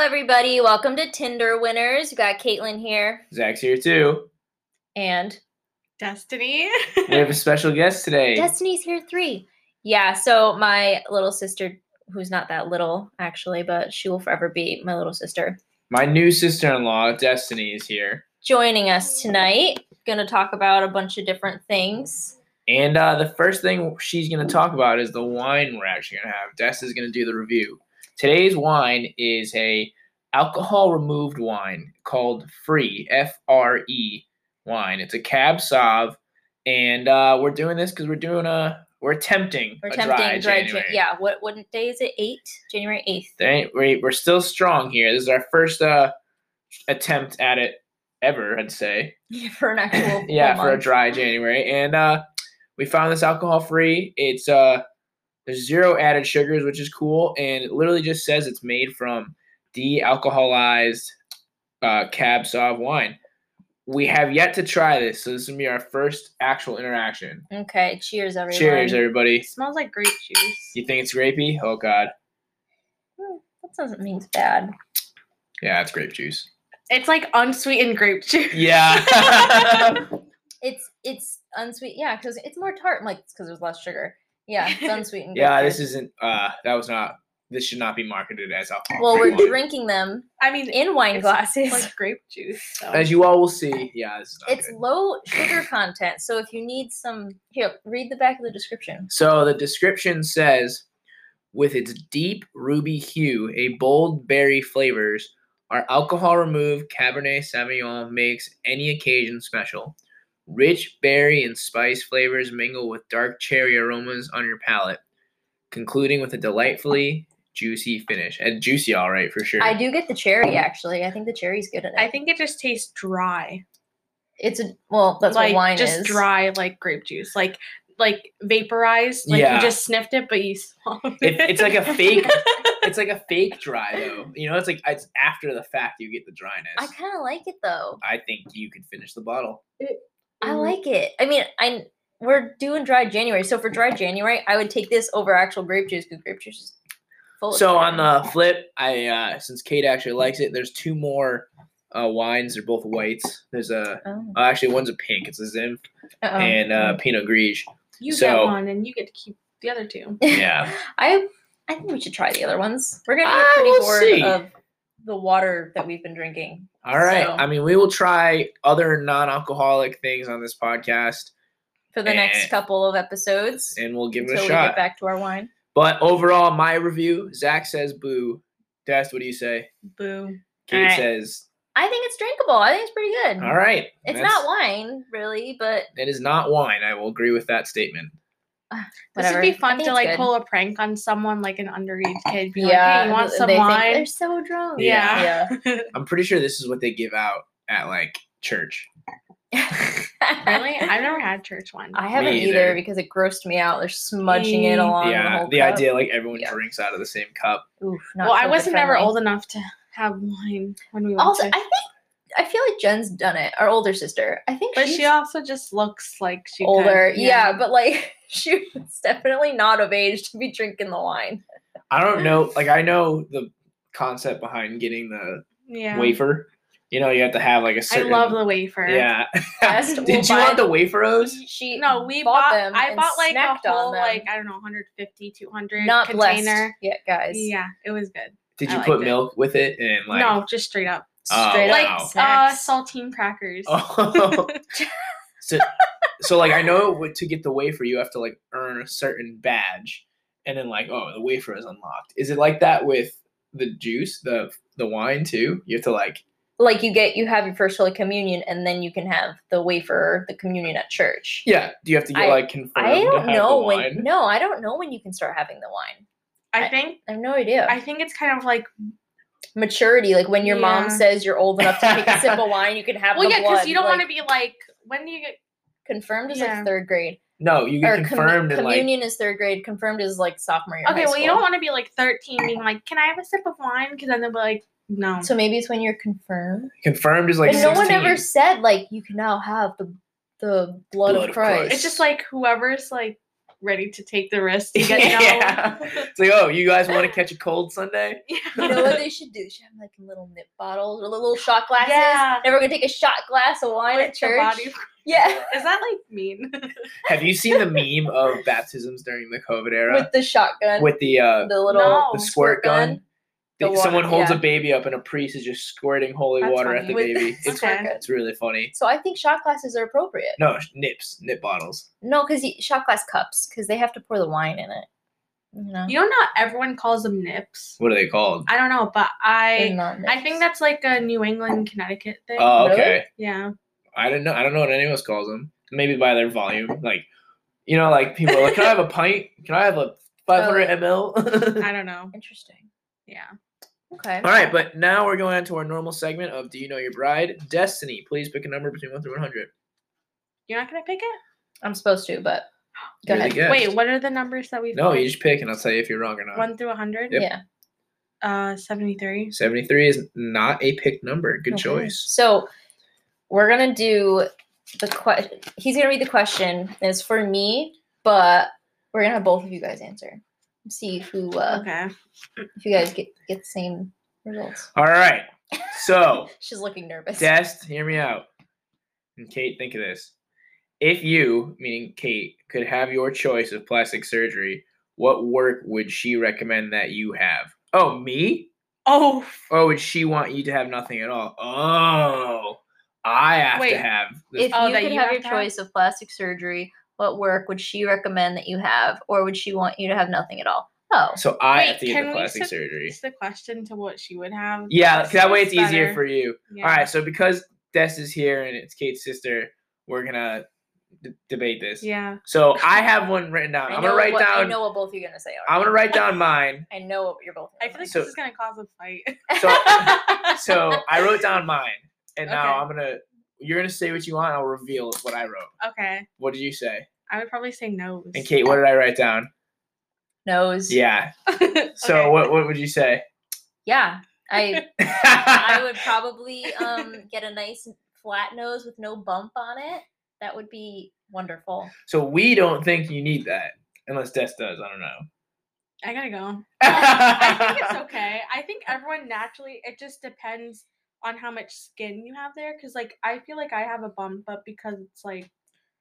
everybody. Welcome to Tinder Winners. We got Caitlin here Zach's here too. and Destiny. We have a special guest today. Destiny's here three. Yeah, so my little sister, who's not that little actually, but she will forever be my little sister, My new sister-in-law, Destiny, is here. joining us tonight. Gonna talk about a bunch of different things. And uh, the first thing she's going to talk about is the wine we're actually going to have. Des is going to do the review. Today's wine is a alcohol removed wine called Fre F R E wine. It's a Cab Sauv, and uh, we're doing this because we're doing a we're attempting We're attempting dry dry, January. Jan- yeah. What what day is it? Eight January eighth. We- we're still strong here. This is our first uh, attempt at it ever, I'd say. for an actual yeah, for a dry January. And uh, we found this alcohol free. It's uh, there's zero added sugars, which is cool, and it literally just says it's made from de-alcoholized uh, Cab Sauv wine. We have yet to try this, so this is gonna be our first actual interaction. Okay, cheers everyone. Cheers, everybody! It smells like grape juice. You think it's grapey? Oh God, Hmm, That doesn't mean it's bad. yeah, it's grape juice. It's like unsweetened grape juice. Yeah. It's it's unsweet. Yeah, because it's more tart. I'm like because there's less sugar. Yeah, it's unsweetened. yeah, grape this isn't. Uh, that was not. This should not be marketed as alcohol. Well, we're drinking them I mean, in wine it's glasses. like grape juice. So. As you all will see, yeah, this is not it's good. low sugar content, so if you need some, here, read the back of the description. So the description says, with its deep ruby hue, a bold berry flavors, our alcohol removed Cabernet Sauvignon makes any occasion special. Rich berry and spice flavors mingle with dark cherry aromas on your palate, concluding with a delightfully juicy finish. And juicy, all right, for sure. I do get the cherry actually. I think the cherry's good in it. I think it just tastes dry. it's a well, that's like what wine is. just is. dry, like grape juice, like like vaporized. Like Yeah. you just sniffed it, but you swallowed It- it. it's like a fake. it's like a fake dry though. You know, it's like it's after the fact you get the dryness. I kind of like it though. I think you could finish the bottle. I Mm. like it. I mean, I we're doing dry January, so for dry January, I would take this over actual grape juice because grape juice is full. So on the flip, I uh since Cait actually likes it, there's two more uh wines. They're both whites. There's a oh. uh, actually one's a pink. It's a Zim uh-oh. and uh Pinot Gris. You So- get one, and you get to keep the other two. Yeah. I I think we should try the other ones. We're gonna get Ah, pretty bored see. of the water that we've been drinking. All right. So- I mean, we will try other non-alcoholic things on this podcast, for the next Eh. couple of episodes and we'll give it a we get shot. back to our wine. But overall, my review: Zach says boo. Des, what do you say? Boo. Cait right. says, I think it's drinkable. I think it's pretty good. "All right." It's That's- not wine, really, but It is not wine. I will agree with that statement. This whatever. would be fun to like good. pull a prank on someone, like an underage kid. Be Yeah, like, hey, you want some they think wine? they're so drunk. yeah. I'm pretty sure this is what they give out at like church. really? I've never had church wine. I haven't either either. because it grossed me out. They're smudging it along the yeah, whole the cup. idea like everyone Yeah. drinks out of the same cup. Oof, not well, I wasn't never friendly. old enough to have wine when we went Also, to. I think I feel like Jen's done it. Our older sister. I think but she's she also just looks like she could- older. yeah. but like she was definitely not of age to be drinking the wine. I don't know. Like I know the concept behind getting the yeah. wafer. You know, you have to have like a certain. I love the wafer. Yeah. Best Did we'll you want the waferos? She No, we bought, bought. them. I bought like a whole like I don't know 150, 200 not container. blessed yet, guys. Yeah, it was good. Did I you liked put it. milk with it and like? no, just straight up. Oh, Straight Like up wow. uh, saltine crackers. Oh. so, so like I know to get the wafer you have to like earn a certain badge, and then like oh the wafer is unlocked. Is it like that with the juice, the the wine too? You have to like like you get you have your first holy communion and then you can have the wafer the communion at church yeah. Do you have to get I- like confirmed? i don't have know the when wine? no i don't know when you can start having the wine I think i have no idea I think it's kind of like maturity like when your mom says you're old enough to take a sip of wine you can have well, the yeah, because you don't want to be like when do you get confirmed is Yeah. like third grade No, you get or confirmed and like communion is third grade confirmed is like sophomore year okay? high Well, you don't want to be like thirteen, being like, "Can I have a sip of wine?" Because then they'll be like, "No." so maybe it's when you're confirmed confirmed is like. but no one ever said like you can now have the the blood, Blood of of christ Christ. it's just like whoever's like ready to take the risk to get Yeah. no. It's like, oh, you guys want to catch a cold Sunday? Yeah. You know what they should do? They should have like little nip bottles or little shot glasses. Yeah. Never gonna take a shot glass of wine With at church. body- Yeah. Is that like mean? Have you seen the meme of baptisms during the COVID era With the shotgun. with the uh, the little No. the squirt gun? The The- someone holds yeah. a baby up and a priest is just squirting holy That's water at the With baby. It's Okay. it's really funny. So I think shot glasses are appropriate. No, nips, nip bottles. No, because shot glass cups, because they have to pour the wine in it. You know, you know, not everyone calls them nips. What are they called? I don't know, but I I think that's like a New England, Connecticut thing. Oh, Really? okay. yeah. I don't know. I don't know what anyone else calls them. Maybe by their volume. Like, you know, like people are like, can I have a pint? Can I have a 500 ml? I don't know. interesting. Yeah. Okay. All right, but now we're going on to our normal segment of Do You Know Your Bride? Destiny, please pick a number between 1 through 100. You're not gonna pick it? I'm supposed to, but go You're ahead. guest. Wait, what are the numbers that we No, you just pick and I'll tell you if you're wrong or not. one through a hundred? Yep. Yeah. Uh seventy three. 73 is not a picked number. Good Okay. choice. So we're gonna do the question. He's gonna read the question. and It's for me, but we're gonna have both of you guys answer. See who uh Okay. if you guys get get the same results. All right. So, She's looking nervous. Dest, hear me out. And Cait, think of this. If you, meaning Cait, could have your choice of plastic surgery, what work would she recommend that you have? Oh, me? Oh Or would she want you to have nothing at all? Oh, I have Wait, to have. This. If Oh, you that could you have have your to have? choice of plastic surgery, what work would she recommend that you have, or would she want you to have nothing at all? Oh, so I Wait, have to get can the we plastic surgery. it's the question to what she would have. Yeah, That that way sounds it's easier for you. Yeah. All right, so because Des is here and it's Cait's sister, we're gonna d- debate this. Yeah. So I have one written down. I I'm gonna write what, I know what both of you're gonna say. I'm gonna write down mine. I know what you're both. I feel like So- this is gonna cause a fight. So so I wrote down mine, and now Okay. I'm gonna. You're gonna say what you want. I'll reveal what I wrote. okay. What did you say? I would probably say nose. And Cait, what did I write down? nose. Yeah. So Okay. what what would you say? Yeah, I I would probably um get a nice flat nose with no bump on it. That would be wonderful. So we don't think you need that, unless Des does. I don't know. I gotta go. I think it's okay. I think everyone naturally, it just depends on how much skin you have there. Cause like I feel like I have a bump, but because it's like,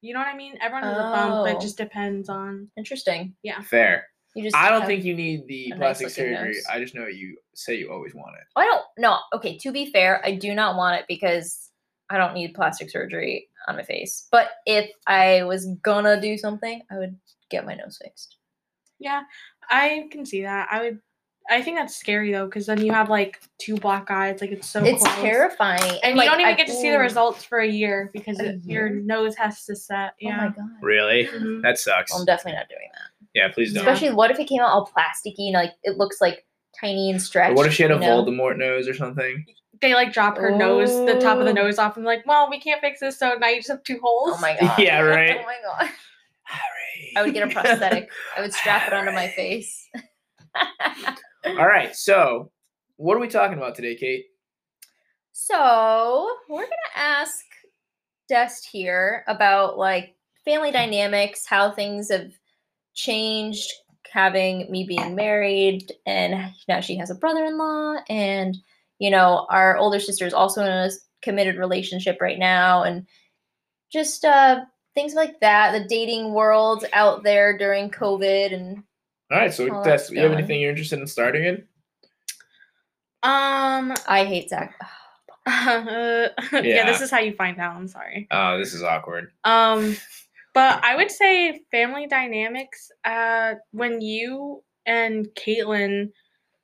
you know what I mean? Everyone has a bump, but Oh. it just depends on. Interesting. Yeah. Fair. You just. I don't think you need the a nice plastic surgery. nose. I just know you say you always want it. I don't. No. Okay. To be fair, I do not want it because I don't need plastic surgery on my face. But if I was gonna do something, I would get my nose fixed. Yeah, I can see that. I would. I think that's scary though, because then you have like two black eyes. Like it's so. it's close. terrifying, And like, you don't even I- get to see the results for a year because A it, your year? nose has to set. Oh my Yeah. god. Really? Mhm. That sucks. I'm definitely not doing that. Yeah, please don't. Especially, what if it came out all plasticky? You know, like it looks like tiny and Or stretched. what if she had a you know? Voldemort nose or something? They like drop her nose, the top of the nose off, and like, well, we can't fix this, so now you just have two holes. Oh my god. Yeah, right. Oh my god. Harry. I would get a prosthetic. I would strap it onto my face. All right, so what are we talking about today, Cait? So we're gonna ask Dest here about like family dynamics, how things have changed, having me being married, and now she has a brother-in-law, and you know our older sister is also in a committed relationship right now, and just uh things like that. The dating world out there during COVID, and All right, so How Des, that's you have going. anything you're interested in starting in? Um. I hate Zach. yeah. Yeah. This is how you find out. I'm sorry. Oh, this is awkward. Um, but I would say family dynamics. Uh, when you and Caitlin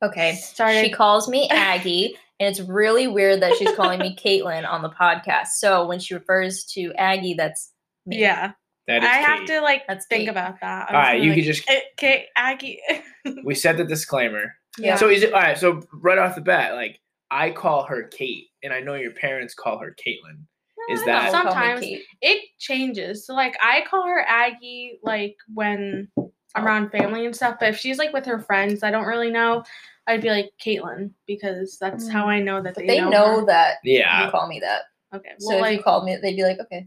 Okay. started. She calls me Aggie, and it's really weird that she's calling me Caitlin on the podcast. So when she refers to Aggie, that's me. yeah, That is I have Cait. to like That's think Cait. about that. I All was you like, could just. Eh, okay, Aggie. We said the disclaimer. Yeah. So is it all right? So right off the bat, like I call her Cait, and I know your parents call her Caitlin. Is I that- don't call me Sometimes. It changes. So like I call her Aggie like when I'm oh. around family and stuff. But if she's like with her friends, I don't really know. I'd be like Caitlin because that's how mm. I know that But they, they know her. that Yeah. you call me that. Okay, So well, if like you called me, they'd be like, okay.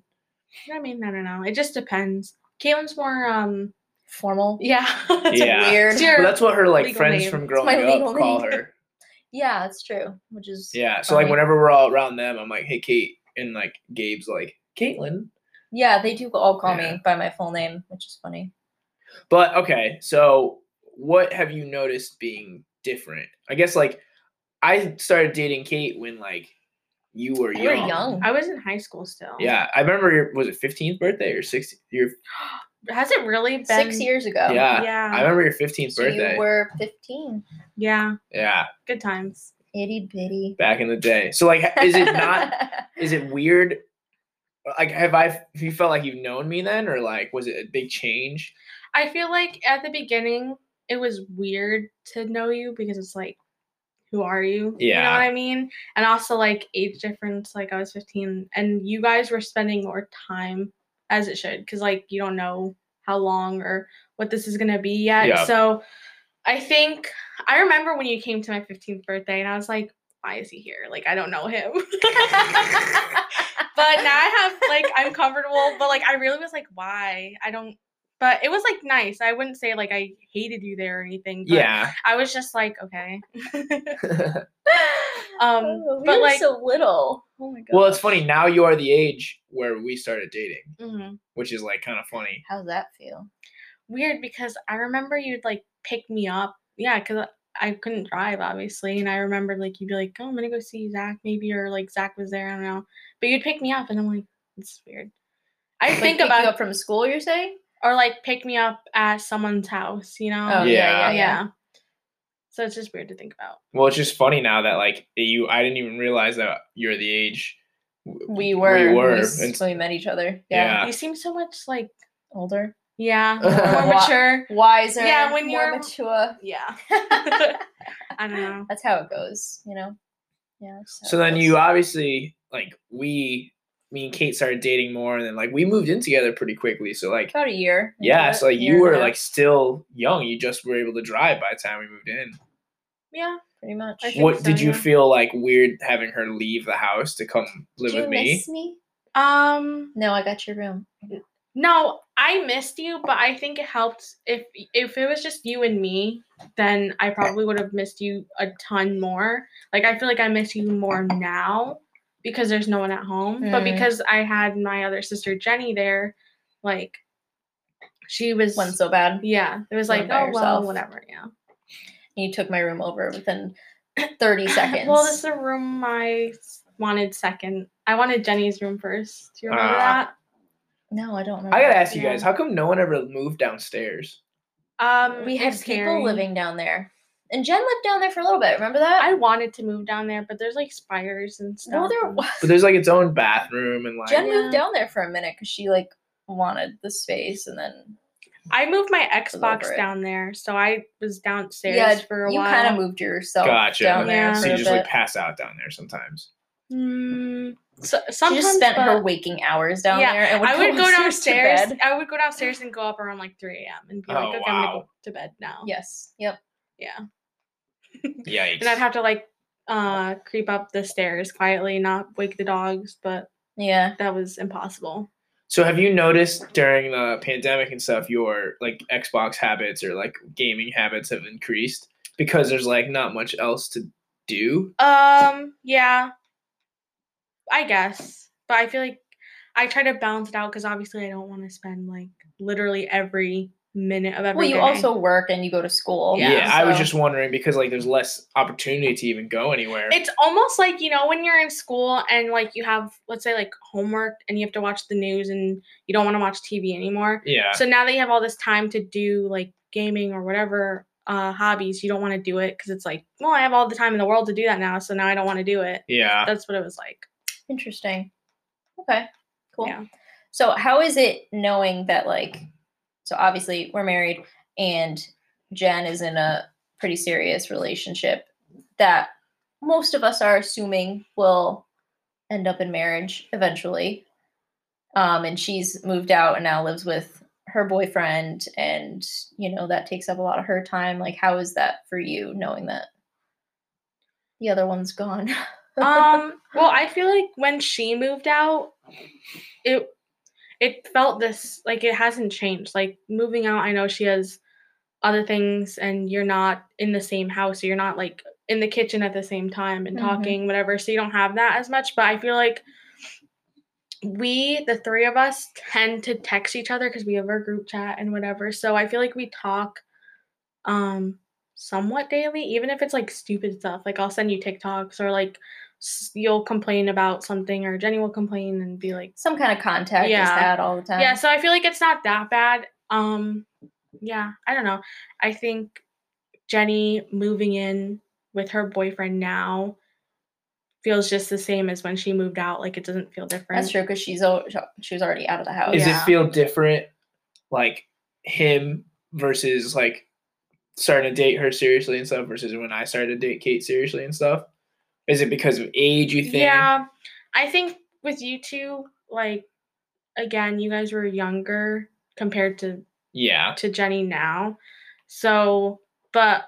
I mean, I don't know. It just depends. Caitlin's more um formal. Yeah. It's Yeah. weird. It's But that's what her like friends name. from It's growing my up call name. her. Yeah, it's true. Which is Yeah. So like whenever we're all around them, I'm like, hey Cait, and like Gabe's like, Caitlin. Yeah, they do all call Yeah. me by my full name, which is funny. But okay, so what have you noticed being different? I guess like I started dating Kate when like you were You were young. young. I was in high school still. Yeah, I remember your was it 15th birthday or 16th? Your Has it really been Six years ago. yeah, Yeah. I remember your 15th So birthday. you were 15. Yeah. yeah, Good times. Itty bitty. back in the day. So like, is it not? is it weird? Like, have I? Have you felt like you've known me then, or like, was it a big change? I feel like at the beginning it was weird to know you because it's like, who are you? Yeah. You know what I mean? And also like age difference. Like I was 15 and you guys were spending more time as it should because like you don't know how long or what this is gonna be yet. Yeah. So I think I remember when you came to my 15th birthday and I was like, why is he here? Like I don't know him. but now I have like I'm comfortable, but like I really was like, why? I don't but it was like nice. I wouldn't say like I hated you there or anything. But Yeah. I was just like, okay. um, Um, we but were like so little. Oh my god. well, it's funny now. You are the age where we started dating, mhm. which is like kind of funny. How's that feel? weird because I remember you'd like pick me up. Yeah, because I couldn't drive obviously, and I remember like you'd be like, "Oh, I'm gonna go see Zach maybe," or like Zach was there. I don't know, but you'd pick me up, and I'm like, "It's weird." I Like, think pick you about up from school. You're saying? Or like pick me up at someone's house, you know? Oh Yeah. yeah, yeah, yeah. yeah. So it's just weird to think about. Well, it's just funny now that like you, I didn't even realize that you're the age We were. We were. when we, and- when we met each other. Yeah. Yeah. You seem so much like Older. yeah, more mature. Wiser. Yeah, when more you're- mature. Yeah, I don't know. That's how it goes. You know. Yeah. that's So then you obviously like we, me and Cait started dating more, and then like we moved in together pretty quickly. So like about a year. into yeah, so like you were like still young. You just were able to drive by the time we moved in. Yeah, pretty much. What so, did you yeah. feel like weird having her leave the house to come live Do with me? miss me? um, No, I got your room. no, I missed you, but I think it helped if if it was just you and me, then I probably would have missed you a ton more. Like I feel like I miss you more now because there's no one at home, but Mm. because I had my other sister Jenny there, like she was Wasn't so bad. yeah, it was like oh yourself. well, whatever, yeah. You took my room over within 30 seconds. Well, this is the room I wanted second. I wanted Jenny's room first. Do you remember Ah. that? no, I don't know. I gotta ask you guys, how come no one ever moved downstairs? Um, we had people living down there. And Jen lived down there for a little bit. Remember that? I wanted to move down there, but there's like spiders and stuff. no, there was. But there's like its own bathroom and like Jen Yeah. moved down there for a minute because she like wanted the space, and then I moved my over Xbox it. down there, so I was downstairs yeah, for a you while. You kind of moved yourself Gotcha. down there Yeah. for so you a just bit. like pass out down there sometimes. Mm, so, she just spent her waking hours down Yeah, there. And would I would go upstairs to downstairs. bed. I would go downstairs and go up around like 3 a.m. and be like, Oh, okay, I'm gonna go to bed now. Yes. Yep. Yeah. Yikes. And I'd have to like uh creep up the stairs quietly, not wake the dogs, but Yeah. that was impossible. So have you noticed during the pandemic and stuff your like Xbox habits or like gaming habits have increased because there's like not much else to do? Um, yeah. I guess. But I feel like I try to balance it out because obviously I don't want to spend like literally every minute of every Well, you day. also work and you go to school. Yeah, I was just wondering because like there's less opportunity to even go anywhere. It's almost like, you know, when you're in school and like you have, let's say, like homework and you have to watch the news and you don't want to watch TV anymore. yeah. So now that you have all this time to do like gaming or whatever uh, hobbies, you don't want to do it because it's like, well, I have all the time in the world to do that now. So now I don't want to do it. yeah. That's what it was like. Interesting. Okay. Cool. Yeah. So how is it knowing that like so obviously we're married and Jen is in a pretty serious relationship that most of us are assuming will end up in marriage eventually. Um and she's moved out and now lives with her boyfriend and you know that takes up a lot of her time. Like how is that for you knowing that the other one's gone? um well i feel like when she moved out it it felt this like it hasn't changed. Like moving out, I know she has other things and you're not in the same house, so you're not like in the kitchen at the same time and Mhm. talking, whatever. So you don't have that as much. But I feel like we, the three of us, tend to text each other because we have our group chat and whatever. So I feel like we talk um somewhat daily, even if it's like stupid stuff. Like I'll send you TikToks or like you'll complain about something or Jenny will complain and be like Some kind of contact is Yeah. had all the time. yeah, so I feel like it's not that bad. Um yeah, I don't know. I think Jenny moving in with her boyfriend now feels just the same as when she moved out. Like it doesn't feel different. That's true because she's al- she was already out of the house. Does Yeah. it feel different, like him versus like starting to date her seriously and stuff versus when I started to date Cait seriously and stuff? Is it because of age? You think? Yeah. I think with you two, like again, you guys were younger compared to Yeah. to Jenny now. So, but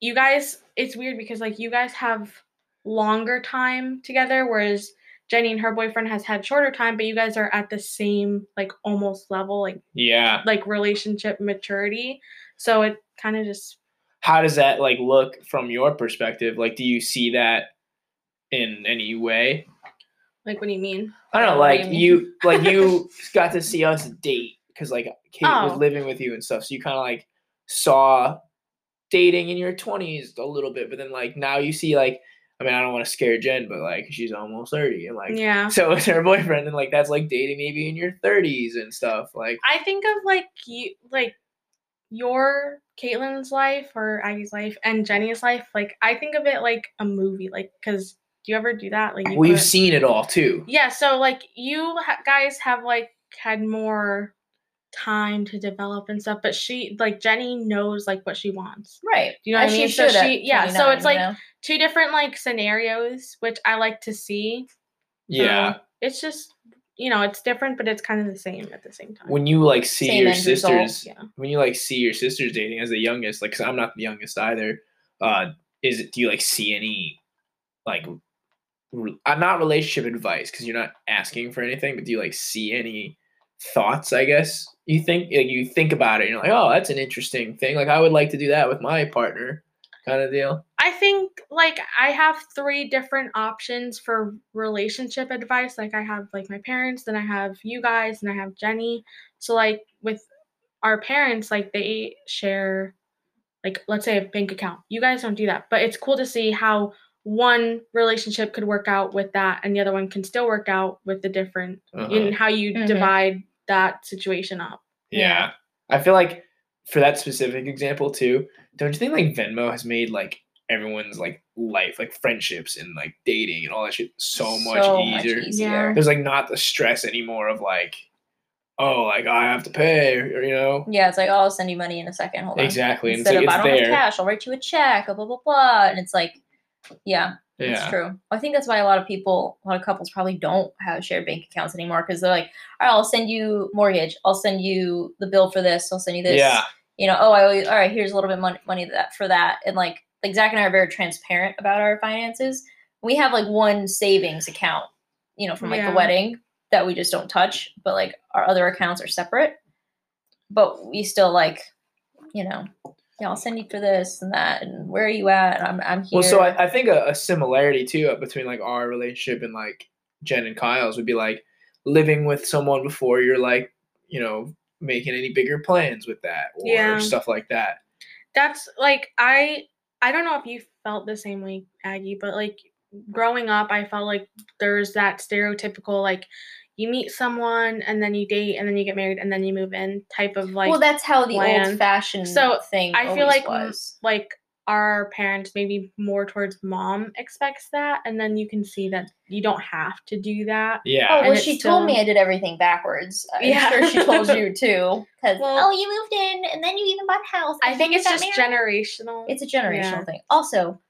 you guys, it's weird because like you guys have longer time together, whereas Jenny and her boyfriend has had shorter time, but you guys are at the same like almost level, like Yeah. like relationship maturity. So it kind of just How does that like look from your perspective? Like, do you see that in any way? like what do you mean? I don't know, like you you, like you got to see us date because like Cait was Oh. living with you and stuff, so you kind of like saw dating in your twenties a little bit, but then like now you see like, I mean, I don't want to scare Jen, but like she's almost thirty, and like Yeah. so is her boyfriend, and like that's like dating maybe in your thirties and stuff. Like, I think of like you like your Caitlin's life or Aggie's life and Jenny's life. Like I think of it like a movie. Like because do you ever do that? Like you we've put- seen it all too. Yeah. So like you ha- guys have like had more time to develop and stuff, but she like Jenny knows like what she wants. right. Do you know what As I she mean? So should she- yeah, so 29, it's you like- know? Two different like scenarios, which I like to see. Yeah. So it's just you know it's different, but it's kind of the same at the same time. When you like see Same your sisters, yeah. when you like see your sisters dating as the youngest, like, cause I'm not the youngest either. Uh, is it? Do you like see any, like, re- uh, not relationship advice because you're not asking for anything, but do you like see any thoughts? I guess you think like, you think about it, you're like, oh, that's an interesting thing. Like, I would like to do that with my partner, kind of deal. I think like I have three different options for relationship advice. Like I have like my parents, then I have you guys, and I have Jenny. So like with our parents, like they share like let's say a bank account. You guys don't do that, but it's cool to see how one relationship could work out with that and the other one can still work out with the different Uh-huh. and how you Mhm. divide that situation up. Yeah. I feel like for that specific example too, don't you think like Venmo has made like everyone's like life, like friendships and like dating and all that shit so much easier? Yeah. There's like not the stress anymore of like, oh, like I have to pay, or you know. Yeah, it's like, oh, I'll send you money in a second. Hold on. Exactly. And it's Instead like of, I don't there. have cash, I'll write you a check, blah, blah, blah, blah. And it's like, yeah, it's Yeah. true. I think that's why a lot of people, a lot of couples probably don't have shared bank accounts anymore because they're like, all right, I'll send you mortgage. I'll send you the bill for this. I'll send you this. Yeah. You know, oh, I owe you, all right, here's a little bit of money, money that for that. And like, like Zach and I are very transparent about our finances. We have like one savings account, you know, from like Yeah. the wedding that we just don't touch, but like our other accounts are separate. But we still like, you know, yeah, I'll send you for this and that, and where are you at? I'm, I'm here. Well, so I, I think a, a similarity too uh, between like our relationship and like Jen and Kyle's would be like living with someone before you're like, you know, making any bigger plans with that or Yeah. stuff like that. that's like I I don't know if you felt the same way, Aggie, but like growing up, I felt like there's that stereotypical like you meet someone and then you date and then you get married and then you move in type of like well, that's how the old fashioned So, thing. I feel like was. like our parents maybe more towards mom expects that and then you can see that you don't have to do that. Yeah. Oh and well, it's she told me I did everything backwards. I'm Yeah. sure she told you too. Because Well- oh, you moved in and then you even bought a house. I think it's just married." generational. It's a generational Yeah. thing. Also,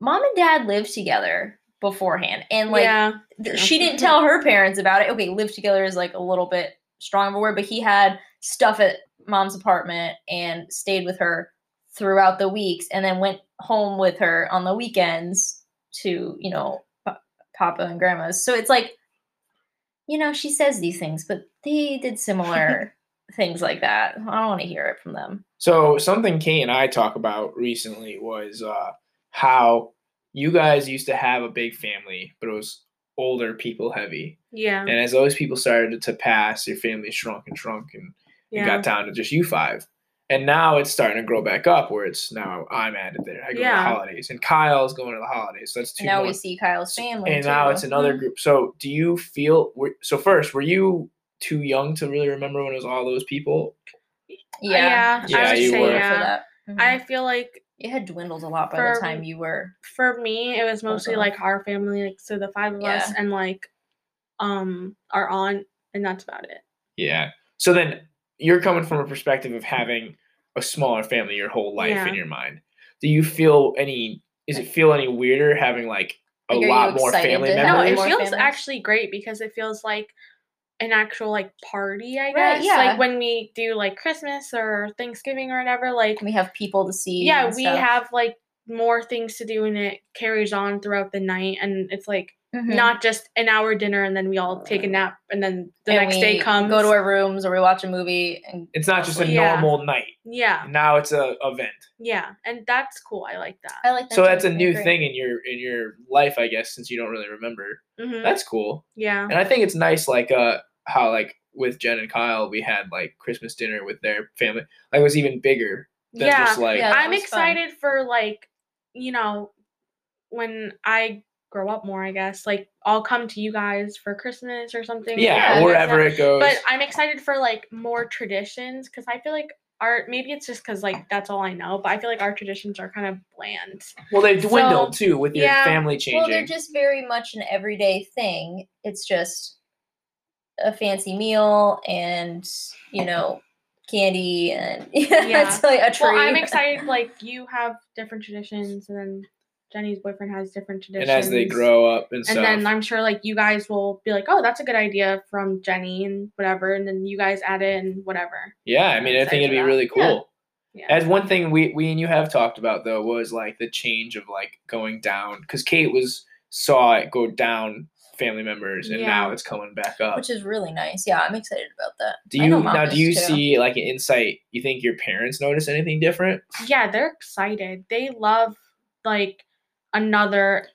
mom and dad live together beforehand, and like yeah. th- she didn't tell her parents about it. Okay, live together is like a little bit strong of a word, but he had stuff at mom's apartment and stayed with her throughout the weeks, and then went home with her on the weekends to you know pa- Papa and Grandma's. So it's like. you know, she says these things, but they did similar things like that. I don't want to hear it from them. So something Cait and I talk about recently was uh, how you guys used to have a big family, but it was older people heavy. Yeah. And as those people started to pass, your family shrunk and shrunk, and it Yeah. got down to just you five. And now it's starting to grow back up, where it's now I'm added there. I go to the Yeah. holidays, and Kyle's going to the holidays. So that's two now more. we see Kyle's family. and now it's another Mhm. group. So do you feel? So first, were you too young to really remember when it was all those people? yeah, yeah, I would you say were yeah. for that. Mhm. I feel like it had dwindled a lot by For- the time you were. for me it was mostly Okay. like our family, like so the five of us and like um our aunt and that's about it. Yeah. So then you're coming from a perspective of having a smaller family your whole life Yeah. in your mind. Do you feel any? Is it feel any weirder having like a Like, lot more family to have No, members? it feels families? actually great because it feels like an actual like party, I Right, guess. yeah. Like when we do like Christmas or Thanksgiving or whatever, like We have people to see. yeah, and we stuff. have like more things to do and it carries on throughout the night and it's like Mhm. not just an hour dinner and then we all take a nap and then the And next day we comes. Go to our rooms or we watch a movie and It's not just a Yeah. normal night. yeah, Now it's a event. yeah, and that's cool. I like that. I like that. So that's a new agree. thing in your in your life, I guess, since you don't really remember. Mhm. That's cool. yeah, And I think it's nice, like uh, how like with Jen and Kyle, we had like Christmas dinner with their family. Like it was even bigger than yeah. just like Yeah. I'm was fun. excited for like, you know, when I grow up more. I guess like I'll come to you guys for Christmas or something. yeah, like, you guys wherever it goes. But I'm excited for like more traditions because I feel like our maybe it's just because like that's all I know, but I feel like our traditions are kind of bland. well, they've dwindled so- too with your yeah. family changing. Well, they're just very much an everyday thing. It's just a fancy meal and you know candy and Yeah. it's like a tree. Well, I'm excited. Like you have different traditions, and then Jenny's boyfriend has different traditions. and as they grow up and, and stuff. then I'm sure like you guys will be like, oh, that's a good idea from Jenny and whatever, and then you guys add in whatever. yeah, I mean, I think it'd be for that. really Yeah. cool. Yeah. As one thing we we and you have talked about though was like the change of like going down because Cait was saw it go down family members and now it's coming back up. which is really nice. Yeah, I'm excited about that. do you now? Do you too. see like an insight? You think your parents notice anything different? yeah, they're excited. They love like another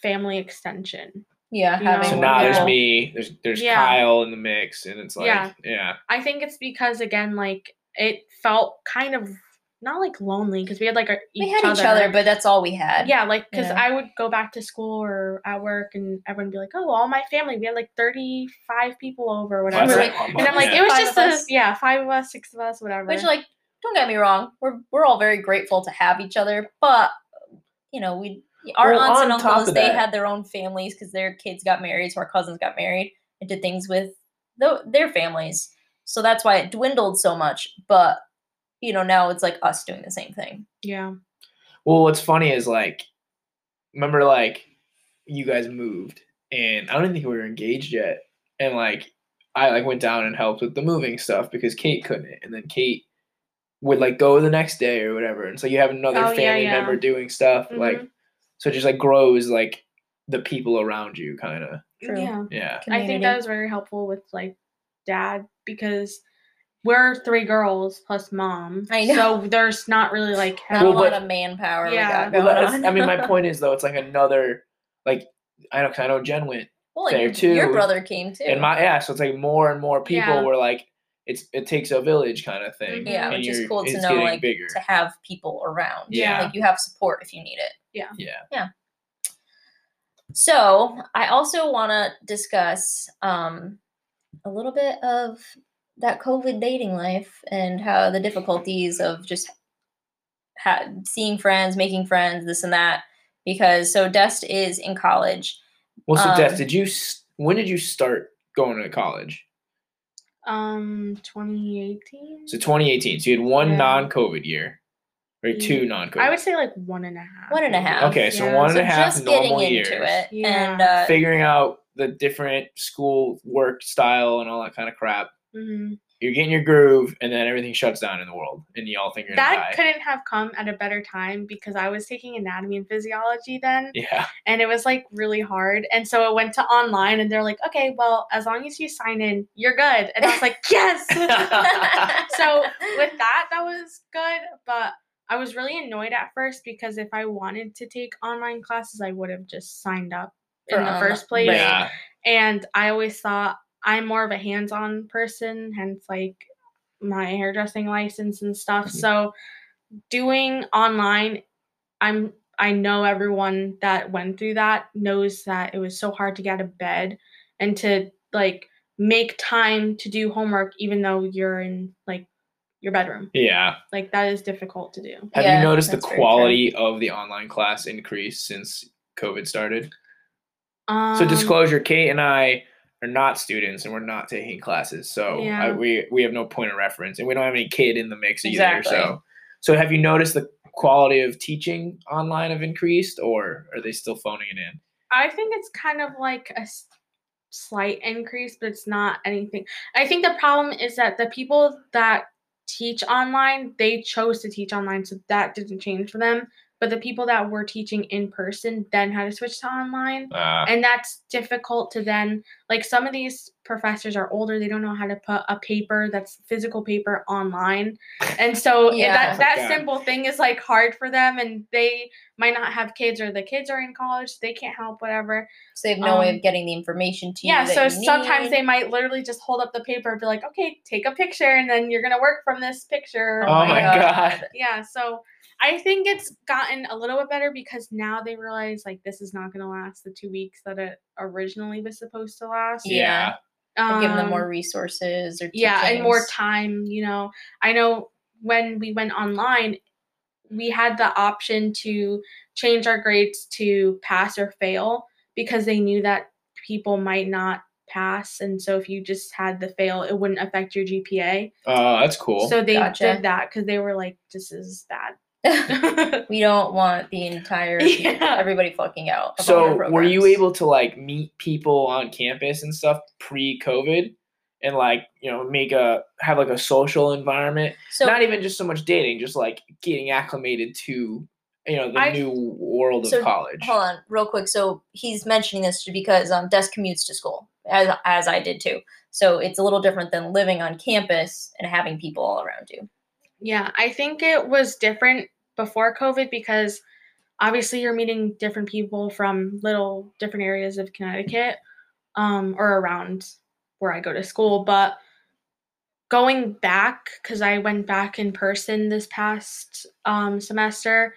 family extension. Yeah, having So now there's me, there's there's Yeah. Kyle in the mix, and it's like yeah, Yeah. I think it's because again, like it felt kind of not like lonely because we had like our we had each other, but that's all we had. yeah, like because know? I would go back to school or at work and everyone would be like, "Oh, all my family, we had like thirty-five people over, or whatever." Like- and I'm like, yeah. "It was Five just of a yeah, five of us, six of us, whatever." Which, like, don't get me wrong, we're we're all very grateful to have each other, but you know, we our Well, aunts and on top uncles they had their own families because their kids got married, so our cousins got married and did things with tho- their families. So that's why it dwindled so much. But you know, now it's like us doing the same thing. yeah, Well, what's funny is like, remember like you guys moved, and I don't even think we were engaged yet, and like I like went down and helped with the moving stuff because Cait couldn't, and then Cait would like go the next day or whatever, and so you have another Oh, family yeah. member doing stuff like, Mhm. so it just like grows like the people around you, kind of. True. yeah. Yeah. I think that was very helpful with like dad because we're three girls plus mom. I know. So there's not really like Not Well, a lot but- of manpower Yeah. we got Well, going that's, on. I mean, my point is though, it's like another like I know, 'cause I know Jen went well, there like, your too, brother came too. and my yeah, so it's like more and more people Yeah. were like, it's it takes a village kind of thing. Mhm. yeah, and which is cool to know, like bigger. to have people around. Yeah. like you have support if you need it. Yeah. Yeah. Yeah. So I also want to discuss um, a little bit of that COVID dating life and how the difficulties of just ha- seeing friends, making friends, this and that. Because so Dest is in college. Well, so Des, Um, did you when did you start going to college? um 2018. So 2018. So you had one Yeah. non-COVID year, or Yeah. two non-COVID. I would say like one and a half. One and a maybe. half. Okay, so Yeah. one and a half just getting normal into it, Yeah. and uh, Figuring out the different school work style and all that kind of crap. Mhm. you're getting your groove, and then everything shuts down in the world, and you all think you're That die. couldn't have come at a better time because I was taking anatomy and physiology then, yeah. and it was like really hard. And so it went to online, and they're like, okay, well, as long as you sign in, you're good. And I was like, yes. so with that, that was good, but I was really annoyed at first because if I wanted to take online classes, I would have just signed up For in the first place. Yeah. And I always thought I'm more of a hands-on person, hence like my hairdressing license and stuff. Mhm. So doing online, I'm I know everyone that went through that knows that it was so hard to get out of bed and to like make time to do homework even though you're in like your bedroom. Yeah. Like that is difficult to do. Have Yeah, you noticed the that's very true. quality of the online class increase since COVID started? Um, So disclosure, Cait and I are not students and we're not taking classes. So I, we we have no point of reference and we don't have any kid in the mix either. Exactly. So so have you noticed the quality of teaching online have increased or are they still phoning it in? I think it's kind of like a slight increase, but it's not anything. I think the problem is that the people that teach online, they chose to teach online, so that didn't change for them. But the people that were teaching in person then had to switch to online. Uh, And that's difficult to then, like, some of these professors are older, they don't know how to put a paper that's physical paper online. And so Yeah. that, that God. simple thing is like hard for them, and they might not have kids, or the kids are in college, they can't help, whatever. so they have no way Um, of getting the information to you. Yeah, that so you sometimes need. they might literally just hold up the paper and be like, okay, take a picture, and then you're gonna work from this picture. Oh my God. Yeah, so I think it's gotten a little bit better because now they realize like this is not gonna last the two weeks that it originally was supposed to last. Yeah. Or give them Um, more resources or yeah and more time you know i know when we went online we had the option to change our grades to pass or fail because they knew that people might not pass and so if you just had the fail it wouldn't affect your gpa Oh, that's cool. so they Gotcha. did that because they were like this is bad we don't want the entire Yeah. everybody fucking out. so were you able to like meet people on campus and stuff pre-COVID and like, you know, make a have like a social environment? So Not even just so much dating, just like getting acclimated to, you know, the I- new world of college. hold on, real quick. So he's mentioning this because um, Des commutes to school, as as I did too. So it's a little different than living on campus and having people all around you. Yeah, I think it was different before COVID because obviously you're meeting different people from little different areas of Connecticut um, or around where I go to school. But going back, because I went back in person this past um, semester,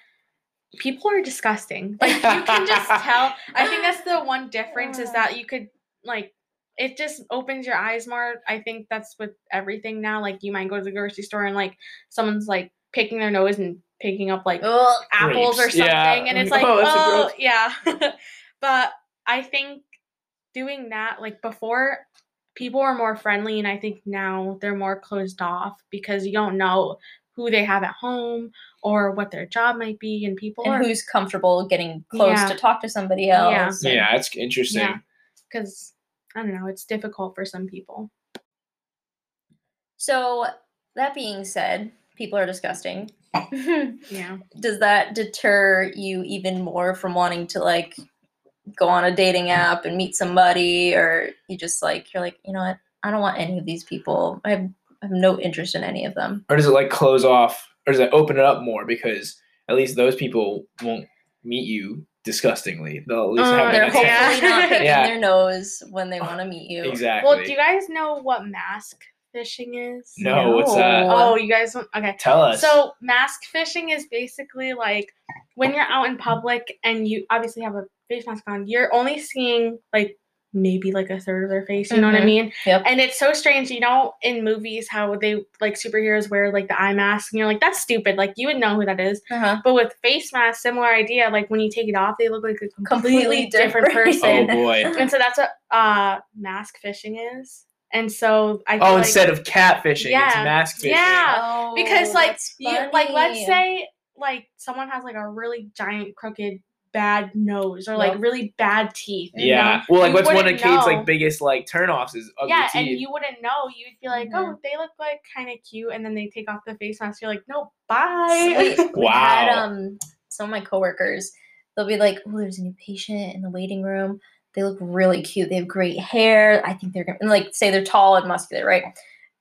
people are disgusting. Like you can just tell. I think that's the one difference is that you could like it just opens your eyes more. I think that's with everything now. Like you might go to the grocery store and like someone's like picking their nose and picking up like Ugh. apples or something, yeah. and it's like Oh, oh yeah. but I think doing that like before people were more friendly and I think now they're more closed off because you don't know who they have at home or what their job might be and people and are who's comfortable getting close Yeah. to talk to somebody Yeah. else. and- yeah, that's interesting. yeah because I don't know it's difficult for some people. So that being said, people are disgusting. Yeah. Does that deter you even more from wanting to like go on a dating app and meet somebody, or you just like you're like, you know what? I don't want any of these people. I have, I have no interest in any of them. Or does it like close off or does it open it up more because at least those people won't meet you disgustingly. They'll at least Uh, have They're hopefully. Yeah. not picking Yeah. their nose when they want to meet you. Exactly. Well, do you guys know what mask fishing is? no, what's that? Oh, you guys don't? Okay. Tell us. So mask fishing is basically like when you're out in public and you obviously have a face mask on, you're only seeing like maybe like a third of their face. You know what I Mhm. mean? Yep. And it's so strange, you know, in movies how they like superheroes wear like the eye mask, and you're like, that's stupid. Like you would know who that is. Uh-huh. But with face masks, similar idea. Like when you take it off, they look like a completely, Completely different, different. person. oh boy. And so that's what uh mask fishing is. And so I feel Oh, like, instead of catfishing, it's mask fishing. Yeah. Oh, because like you like let's say like someone has like a really giant crooked bad nose or like Yep. really bad teeth. you Yeah. know? Well, like You what's one of wouldn't Cait's like biggest like turnoffs is ugly yeah, teeth. and you wouldn't know. You'd be like, Mhm. "Oh, they look like kind of cute," and then they take off the face mask. You're like, "No, bye." we, we had Wow. um some of my coworkers. They'll be like, "Oh, there's a new patient in the waiting room. They look really cute. They have great hair. I think they're gonna and like say they're tall and muscular, right?"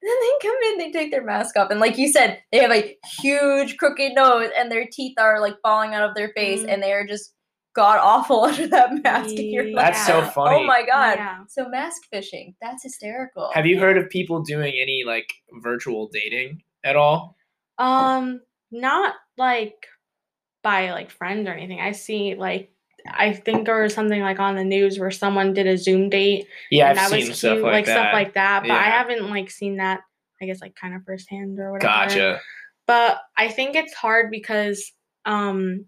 Then they come in, they take their mask off, and like you said, they have a huge crooked nose, and their teeth are like falling out of their face, Mhm. and they are just god awful under that mask. And you're like, That's so funny. Oh my god! Yeah. So mask fishing, that's hysterical. Have you heard of people doing any like virtual dating at all? Um, not like by like friends or anything. I see like I think there was something like on the news where someone did a Zoom date. Yeah, and I've that seen was stuff cute, like, that. stuff like that. But I haven't like seen that. I guess like kind of firsthand or whatever. Gotcha. But I think it's hard because um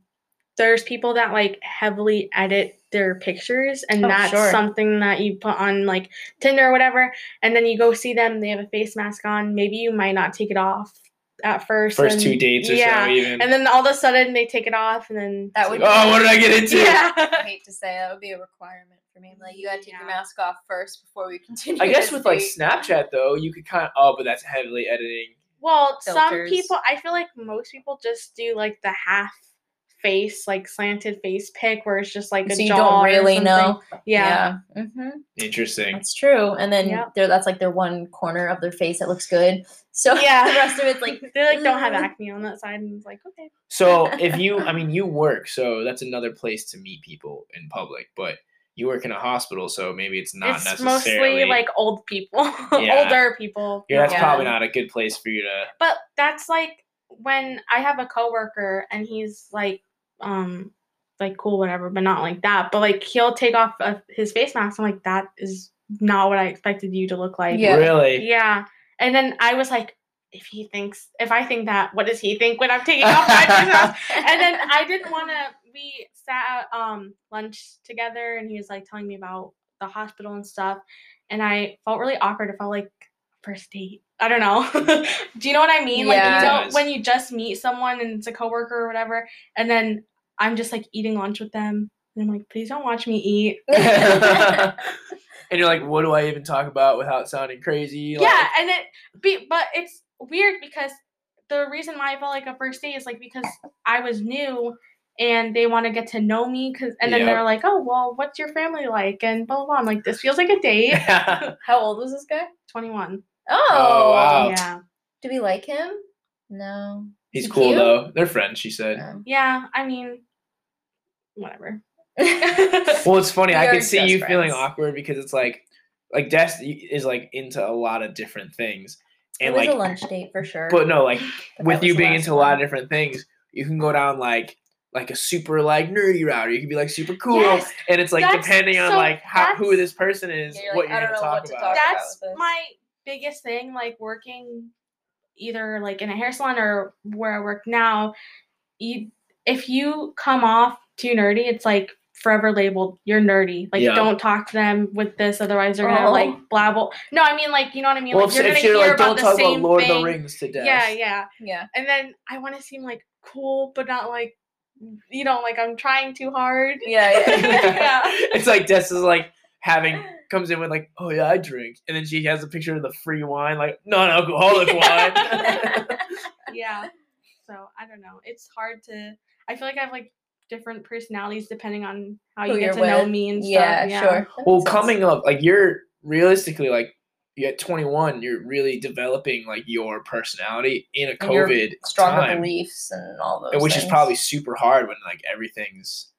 there's people that like heavily edit their pictures and Oh, that's sure. something that you put on like Tinder or whatever and then you go see them they have a face mask on maybe you might not take it off at first First two and- dates or yeah so even. and then all of a sudden they take it off and then That would like, oh, what did I get into? Yeah. I hate to say that would be a requirement for me. Like you gotta take your mask off first before we continue. I guess this with like. Snapchat though, you could kind of oh, but that's heavily editing. well some people I feel like most people just do like the half face like slanted face pick where it's just like a so you jaw don't or really know. something. yeah. hmm Interesting. That's true. And then Yep. they're that's like their one corner of their face that looks good. So Yeah. the rest of it's like they like don't have "Ugh." acne on that side, and it's like okay. So if you, I mean, you work, so that's another place to meet people in public. But you work in a hospital, so maybe it's not it's necessarily mostly like old people, Yeah. older people. Yeah, that's Yeah. probably not a good place for you to. But that's like when I have a coworker and he's like, um, like cool, whatever, but not like that. But like he'll take off uh, his face mask. I'm like, that is not what I expected you to look like. Yeah. Really? Yeah. And then I was like, if he thinks, if I think that, what does he think when I'm taking off my face mask? and then I didn't want to. We sat at um lunch together, and he was like telling me about the hospital and stuff, and I felt really awkward. It felt like first date. I don't know. Do you know what I mean? Like you don't when you just meet someone and it's a coworker or whatever, and then I'm just like eating lunch with them, and I'm like, please don't watch me eat. and you're like, what do I even talk about without sounding crazy? Like, yeah, and it be but it's weird because the reason why I felt like a first date is like because I was new and they want to get to know me cuz and then Yep. they're like, "Oh, well, what's your family like?" and blah blah. blah. I'm like, "This feels like a date." How old was this guy? 21. Oh, wow. Oh, yeah. Do we like him? No. He's Is cool cute? though. They're friends, she said. No. Yeah, I mean whatever. Well, it's funny. I are can see just you feeling awkward because it's like, like Des is like into a lot of different things, it and was like, a lunch date for sure. but no, like but with you being last into a lot of different things, you can go down like like a super like nerdy route, or you can be like super cool, Yes, and it's like that's- depending on so like how who this person is, Yeah, you're what like, you're I gonna know talk what to about. talk about. That's my biggest thing like working either like in a hair salon or where I work now. You if you come off too nerdy, it's like forever labeled you're nerdy. Like Yeah. don't talk to them with this, otherwise they're gonna like Oh. blabble. No, I mean like you know what I mean. well, like if, you're if gonna you're hear like, about don't the talk about Lord thing. of the Rings to death. Yeah, yeah. Yeah. And then I want to seem like cool, but not like you know, like I'm trying too hard. Yeah, yeah. Yeah. it's like this is like having comes in with like, oh yeah, I drink, and then she has a picture of the free wine, like non-alcoholic wine. yeah. So I don't know. It's hard to. I feel like I have like different personalities depending on how Who you you're get to know me and stuff. yeah, Yeah, sure. Well, makes sense. coming up, like you're realistically like you're at 21, you're really developing like your personality in a And your COVID stronger time, beliefs and all those. and which is probably super hard when like everything's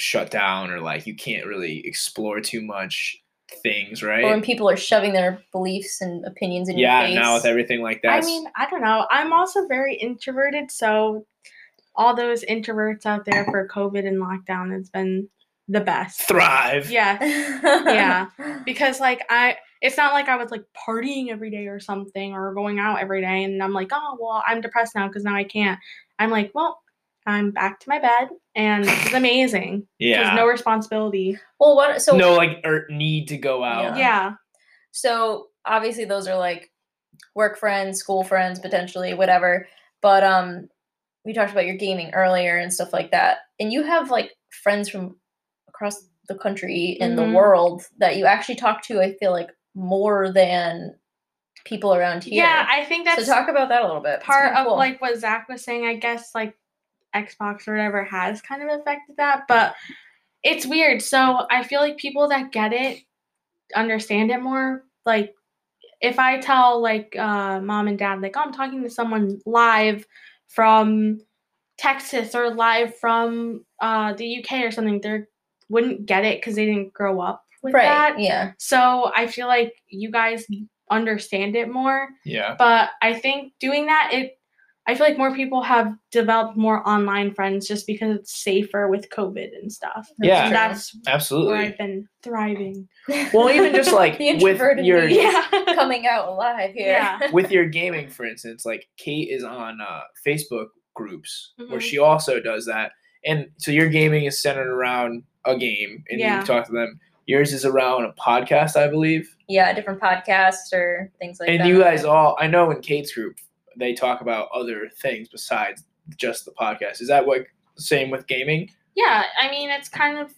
shut down or like you can't really explore too much things, right? or when people are shoving their beliefs and opinions in yeah, your face. now with everything like that. I mean, I don't know. I'm also very introverted, so all those introverts out there for COVID and lockdown has been the best. thrive. Yeah, yeah. Because like I, it's not like I was like partying every day or something or going out every day, and I'm like, oh well, I'm depressed now because now I can't. I'm like, well, I'm back to my bed, and it's amazing. Yeah. There's no responsibility. well, what? So no like er, need to go out. Yeah. So obviously those are like work friends, school friends, potentially whatever. But um, we talked about your gaming earlier and stuff like that, and you have like friends from across the country and Mhm. the world that you actually talk to. I feel like more than people around here. Yeah, I think that's so talk about that a little bit. Part kinda of cool. like what Zach was saying. I guess like Xbox or whatever has kind of affected that, but it's weird. So I feel like people that get it understand it more. Like if I tell like uh, mom and dad, like, oh, I'm talking to someone live from Texas or live from uh, the UK or something, they wouldn't get it because they didn't grow up with right. that. Yeah. So I feel like you guys understand it more Yeah. but I think doing that it I feel like more people have developed more online friends just because it's safer with COVID and stuff. Yeah. And that's absolutely where Absolutely. I've been thriving. Well, even just like the with your Yeah. coming out alive here. Yeah. with your gaming, for instance, like Cait is on uh, Facebook groups where Mhm. she also does that, and so your gaming is centered around a game, and Yeah. you talk to them. Yours is around a podcast, I believe, yeah, different podcasts or things like and that. And you guys all. I know in Cait's group they talk about other things besides just the podcast. Is that what same with gaming? Yeah, I mean it's kind of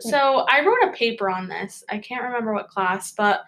so I wrote a paper on this. I can't remember what class, but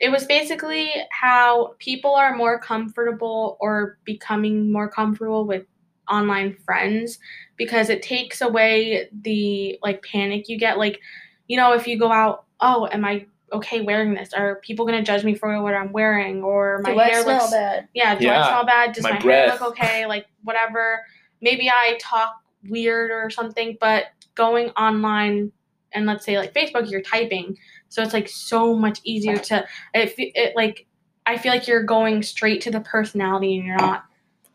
it was basically how people are more comfortable or becoming more comfortable with online friends because it takes away the like panic you get like you know if you go out oh am i okay wearing this are people going to judge me for what i'm wearing or my Do I hair smell looks bad? yeah, do Yeah, I smell bad? Does my my, hair look okay? Like whatever. Maybe I talk weird or something, but going online and let's say like Facebook, you're typing, so it's like so much easier to it. It like I feel like you're going straight to the personality and you're not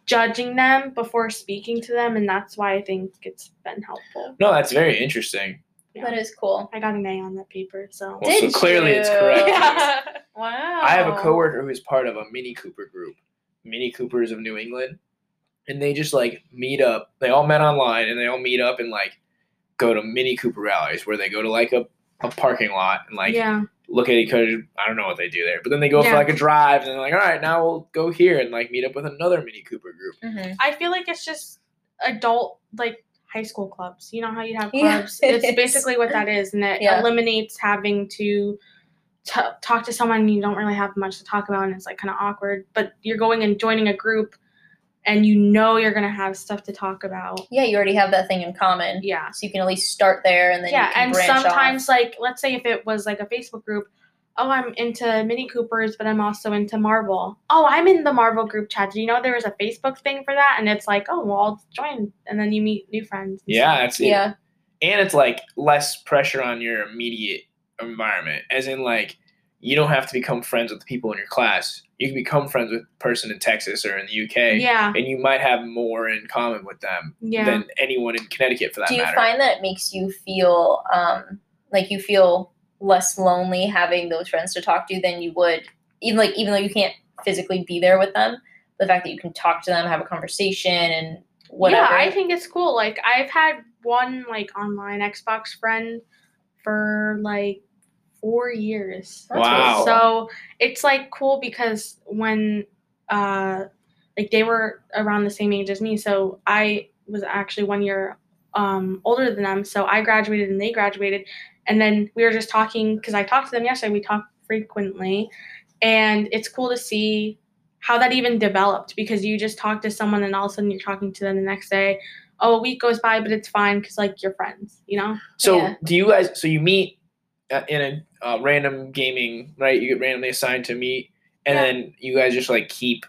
judging them before speaking to them, and that's why I think it's been helpful. No, that's very interesting. That is cool. I got an A on that paper, so Well, so Did clearly it's you? correct. yeah. Wow. I have a coworker who's part of a Mini Cooper group, Mini Coopers of New England, and they just like meet up. They all met online, and they all meet up and like go to Mini Cooper rallies where they go to like a, a parking lot and like yeah, look at each other. I don't know what they do there, but then they go for like a drive, and they're like, all right, now we'll go here and like meet up with another Mini Cooper group. Mhm. I feel like it's just adult like high school clubs. You know how you have Yeah, clubs. it it's is. basically what that is, and it Yeah. eliminates having to t- talk to someone you don't really have much to talk about, and it's like kind of awkward. But you're going and joining a group, and you know you're gonna have stuff to talk about. Yeah, you already have that thing in common. Yeah. So you can at least start there and then yeah, you can and sometimes off. like let's say if it was like a Facebook group, oh I'm into Mini Coopers, but I'm also into Marvel. Oh, I'm in the Marvel group chat. Do you know there was a Facebook thing for that? And it's like, oh well, I'll join, and then you meet new friends. and Yeah, stuff. that's. Yeah. and it's like less pressure on your immediate environment as in like you don't have to become friends with the people in your class you can become friends with a person in texas or in the uk yeah, and you might have more in common with them yeah. than anyone in connecticut for that matter. Do you matter find that it makes you feel um like you feel less lonely having those friends to talk to than you would even like even though you can't physically be there with them, the fact that you can talk to them, have a conversation and whatever. Yeah, I think it's cool. Like I've had one like online Xbox friend for like four years. That's Wow. cool. So it's like cool because when uh like they were around the same age as me, so I was actually one year um older than them. So I graduated and they graduated. And then we were just talking because I talked to them yesterday. We talk frequently. And it's cool to see how that even developed because you just talk to someone and all of a sudden you're talking to them the next day. Oh, a week goes by, but it's fine because like you're friends, you know? so Yeah. do you guys so you meet uh, in a uh, random gaming right you get randomly assigned to meet and Yeah. then you guys just like keep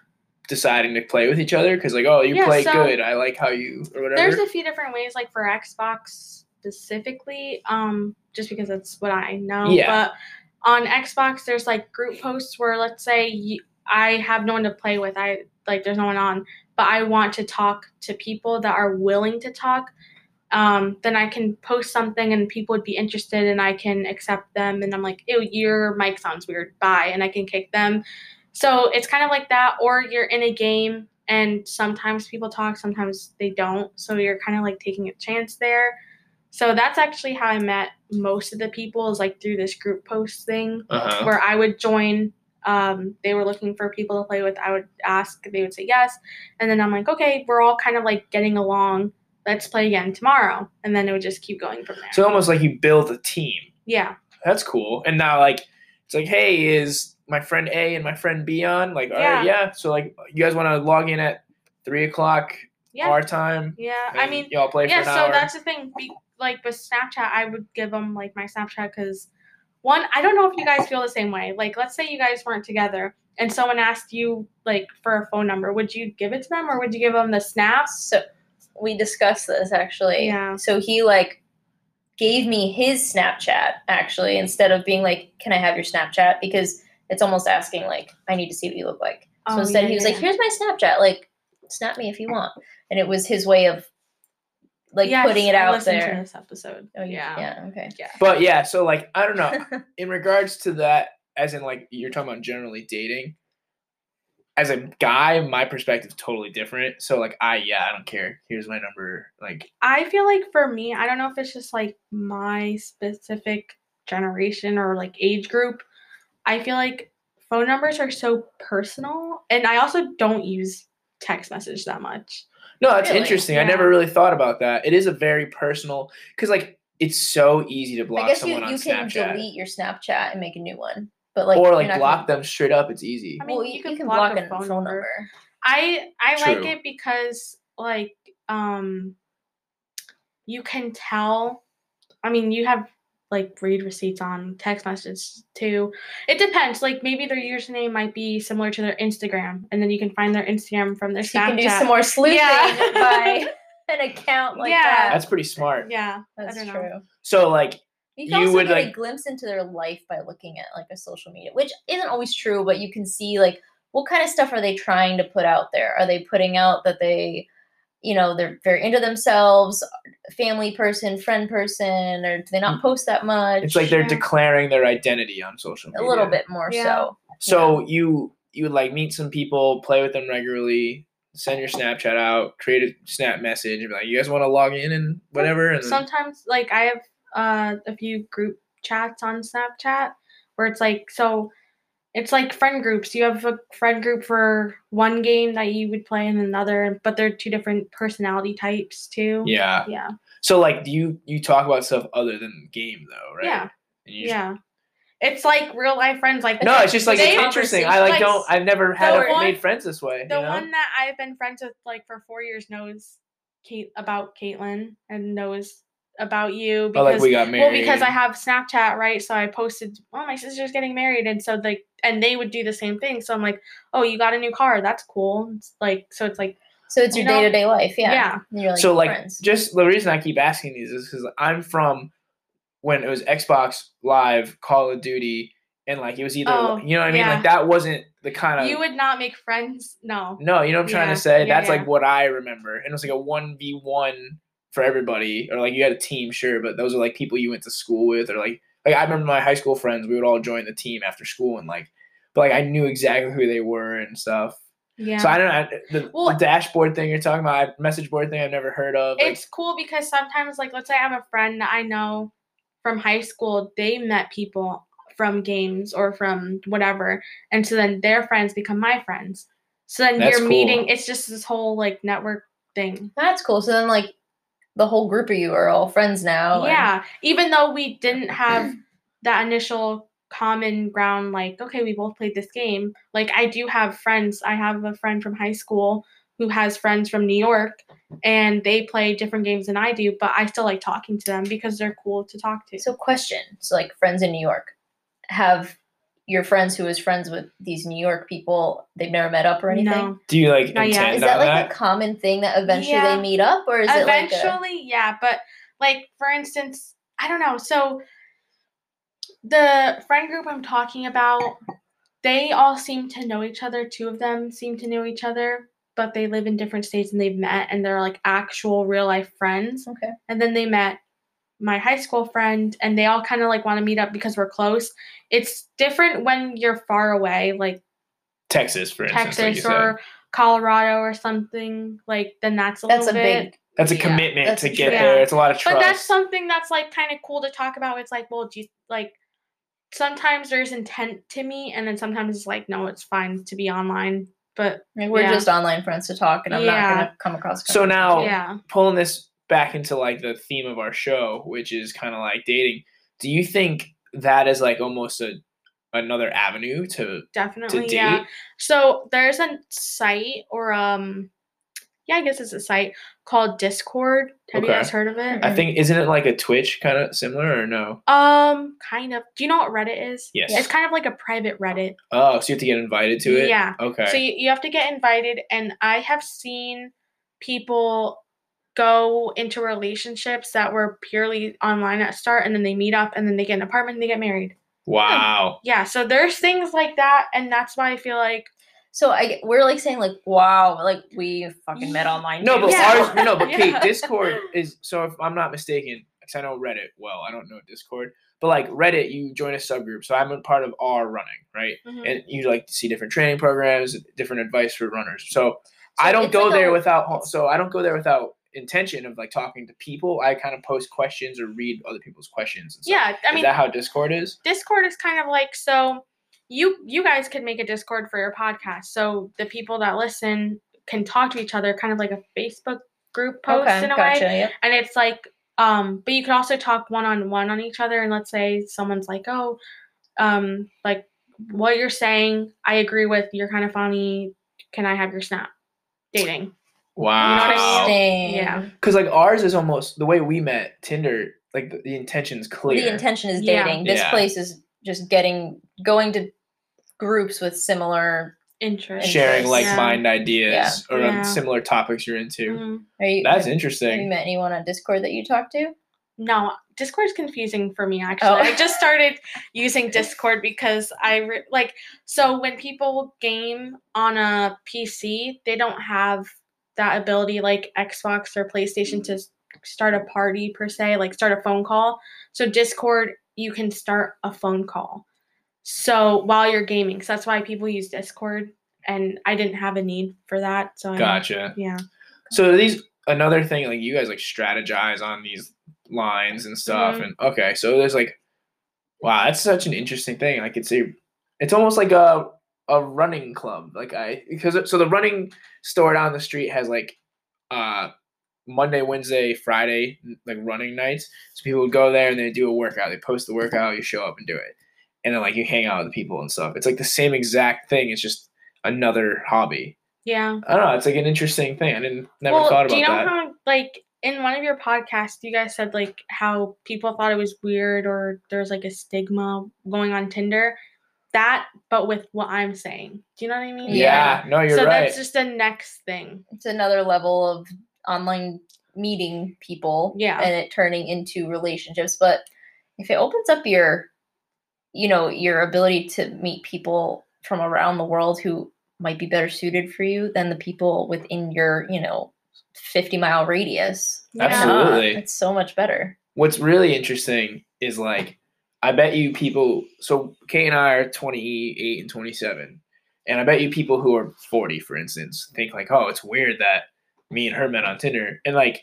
deciding to play with each other because like oh you Yeah, play so good i like how you or whatever There's a few different ways, like for Xbox specifically, um, just because that's what I know. Yeah. But on Xbox, there's like group posts where, let's say, you, I have no one to play with. I like there's no one on, but I want to talk to people that are willing to talk. Um, then I can post something and people would be interested, and I can accept them. And I'm like, ew, your mic sounds weird. Bye, and I can kick them. So it's kind of like that, or you're in a game and sometimes people talk, sometimes they don't. So you're kind of like taking a chance there. So that's actually how I met most of the people is like through this group post thing uh-huh. where I would join um, they were looking for people to play with, I would ask, they would say yes. And then I'm like, okay, we're all kind of like getting along. Let's play again tomorrow. And then it would just keep going from there. So almost like you build a team. yeah. That's cool. And now like it's like, hey, is my friend A and my friend B on? Like, all right, yeah. So like you guys want to log in at three o'clock Yeah. our time? yeah. I mean, y'all play yeah for an so hour. that's the thing be, like with snapchat i would give them like my snapchat because one i don't know if you guys feel the same way like let's say you guys weren't together and someone asked you like for a phone number would you give it to them or would you give them the snaps So we discussed this actually. Yeah. So he like gave me his Snapchat actually instead of being like, "Can I have your Snapchat?" Because it's almost asking like, "I need to see what you look like." So Oh, instead yeah, he was yeah, like, "Here's my Snapchat. Like, snap me if you want." And it was his way of like Yes, putting it I out listened there. to this episode Oh, yeah Yeah. Okay. Yeah. But yeah, so like I don't know. in regards to that, as in like you're talking about generally dating. As a guy, my perspective's totally different. So like I yeah, I don't care. Here's my number. Like I feel like for me, I don't know if it's just like my specific generation or like age group. I feel like phone numbers are so personal, and I also don't use text message that much. no, that's Really? interesting. I never really thought about that. It is a very personal because like it's so easy to block I guess you, someone you on can Snapchat delete your Snapchat and make a new one, but like or like block gonna- them straight up. It's easy. I mean, well, you you, can can block block, a a phone phone, number. number. I I like it because like um you can tell I mean you have like read receipts on text messages too. It depends. Like maybe their username might be similar to their Instagram and then you can find their Instagram from their So Snapchat. you can do some more sleuthing Yeah. by an account like Yeah. that. That's pretty smart. Yeah. That's don't know. true. So like You can You also would, get a like- glimpse into their life by looking at like a social media, which isn't always true, but you can see like what kind of stuff are they trying to put out there? Are they putting out that they, you know, they're very into themselves, family person, friend person, or do they not post that much? Mm. it's like they're Yeah. declaring their identity on social a little bit more Yeah. so. So you you would like meet some people, play with them regularly, send your Snapchat out, create a snap message, and be like, you guys want to log in and whatever, and then, sometimes like I have uh, a few group chats on Snapchat where it's like so it's like friend groups. You have a friend group for one game that you would play and another, but they're two different personality types too. yeah. Yeah. So like, you you talk about stuff other than game though, right? Yeah. Just- Yeah. It's like real life friends like No, it's just like it's interesting. I like like, don't. I've never had a, one- made friends this way. the you know? one that I've been friends with like for four years knows Cait about Caitlin and knows about you Oh, because like we got married. Well, because I have Snapchat, right? So I posted, "Oh, my sister's getting married," and so like, and they would do the same thing. So I'm like, "Oh, you got a new car? That's cool." It's like, so it's like, So it's You your day to day life, yeah. Yeah. Like so like friends. just the reason I keep asking these is because I'm from when it was Xbox Live, Call of Duty, and like it was either Oh, you know what I mean. yeah. Like that wasn't the kind of you would not make friends. No. No, you know what I'm trying Yeah, to say? yeah, That's yeah. like what I remember. And it was like a 1v1 for everybody. Or like you had a team, sure, but those are like people you went to school with or like like I remember my high school friends, we would all join the team after school and like but like I knew exactly who they were and stuff. Yeah. So I don't know the, Well- the dashboard thing you're talking about, message board thing I've never heard of. like- it's cool because sometimes, like, let's say I have a friend that I know from high school. They met people from games or from whatever, and so then their friends become my friends. So then you're cool. meeting. It's just this whole like network thing. That's cool. So then like the whole group of you are all friends now. and- Yeah, even though we didn't have that initial common ground, like, okay, we both played this game. Like, I do have friends. I have a friend from high school who has friends from New York, and they play different games than I do, but I still like talking to them because they're cool to talk to. So question. So like friends in New York have your friends who is friends with these New York people, they've never met up or anything? no. Do you like Not intend Is that on like that? a common thing that eventually Yeah. they meet up or is it like a, Eventually, yeah, but like for instance, I don't know. So the friend group I'm talking about, they all seem to know each other. Two of them seem to know each other, but they live in different states and they've met and they're like actual real life friends. Okay. And then they met my high school friend and they all kind of like want to meet up because we're close. It's different when you're far away, like Texas, for instance. like you Texas said. or Colorado or something. Like then that's a That's a little bit big That's a yeah, commitment that's to a get true- there. It's a lot of trust. But that's something that's like kind of cool to talk about. It's like, well, do you, like sometimes there's intent to meet, and then sometimes it's like, no, it's fine to be online. But Like, we're Yeah. just online friends to talk, and I'm not gonna come across. So now, yeah, pulling this back into like the theme of our show, which is kind of like dating. Do you think that is like almost a another avenue to to definitely. date? Yeah. So there's a site or um, yeah, I guess it's a site called Discord. Have you guys heard of it? I think isn't it like a Twitch kind of similar or no? Um, kind of. Do you know what Reddit is? Yes. It's kind of like a private Reddit. Oh, so you have to get invited to it. Yeah. Okay. So you, you have to get invited, and I have seen people go into relationships that were purely online at start, and then they meet up, and then they get an apartment, and they get married. wow. Yeah, so there's things like that, and that's why I feel like So I we're like saying like wow, like we fucking met online. No, too, but Yeah. ours, no, but Cait, Yeah. Discord is so if I'm not mistaken, because I know Reddit well, I don't know Discord, but like Reddit, you join a subgroup. So I'm a part of our running, right? Mhm. And you like to see different training programs, different advice for runners. So, So I don't go like there a- without. So I don't go there without intention of like talking to people. I kind of post questions or read other people's questions. And stuff. yeah, I is mean that how Discord is? Discord is kind of like so you you guys could make a Discord for your podcast, so the people that listen can talk to each other, kind of like a Facebook group post okay, in a gotcha. way. Yep. and it's like um but you could also talk one on one on each other and let's say someone's like oh um like what you're saying i agree with you're kind of funny can i have your snap dating Wow. what I mean? Interesting. Yeah. Because like ours is almost the way we met Tinder. Like the, the intention's clear. The intention is Yeah. dating. This Yeah. place is just getting going to groups with similar. interest sharing like yeah. mind ideas or Yeah. similar topics you're into. Mhm. Are you, That's have, have you interesting. met anyone on Discord that you talk to? no discord's confusing for me actually Oh. i just started using discord because i re- like so when people game on a pc they don't have that ability like xbox or playstation to start a party per se like start a phone call so discord you can start a phone call so while you're gaming so that's why people use discord and i didn't have a need for that so I, Gotcha. yeah So these another thing like you guys like strategize on these lines and stuff Mhm. and okay so there's like wow that's such an interesting thing i could say it's almost like a a running club like i because so the running store down the street has like uh monday wednesday friday like running nights. So people would go there and they do a workout. They post the workout you show up and do it. And then like you hang out with the people and stuff. It's like the same exact thing. It's just another hobby. Yeah. I don't know. It's like an interesting thing. I didn't never thought about do you know that. how like in one of your podcasts you guys said like how people thought it was weird or there's like a stigma going on Tinder? That but with what I'm saying. Do you know what I mean? Yeah, no, you're so right. that's just the next thing. It's another level of online meeting people. Yeah. And it turning into relationships. But if it opens up your, you know, your ability to meet people from around the world who might be better suited for you than the people within your, you know, 50 mile radius. Yeah. Absolutely. It's so much better. What's really interesting is like, I bet you people. So Cait and I are 28 and 27, and I bet you people who are 40, for instance, think like, oh, it's weird that me and her met on Tinder, and like,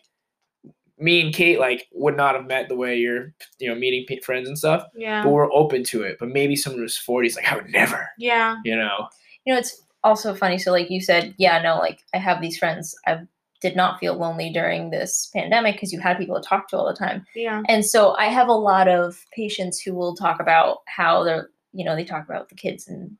me and Cait like would not have met the way you're, you know, meeting pe- friends and stuff. Yeah. But we're open to it. But maybe someone who's 40 is like, I would never, Yeah. you know. You know, it's also funny. So, like you said, yeah, no, like I have these friends. I did not feel lonely during this pandemic because you had people to talk to all the time. Yeah. And so I have a lot of patients who will talk about how they're, you know, they talk about the kids in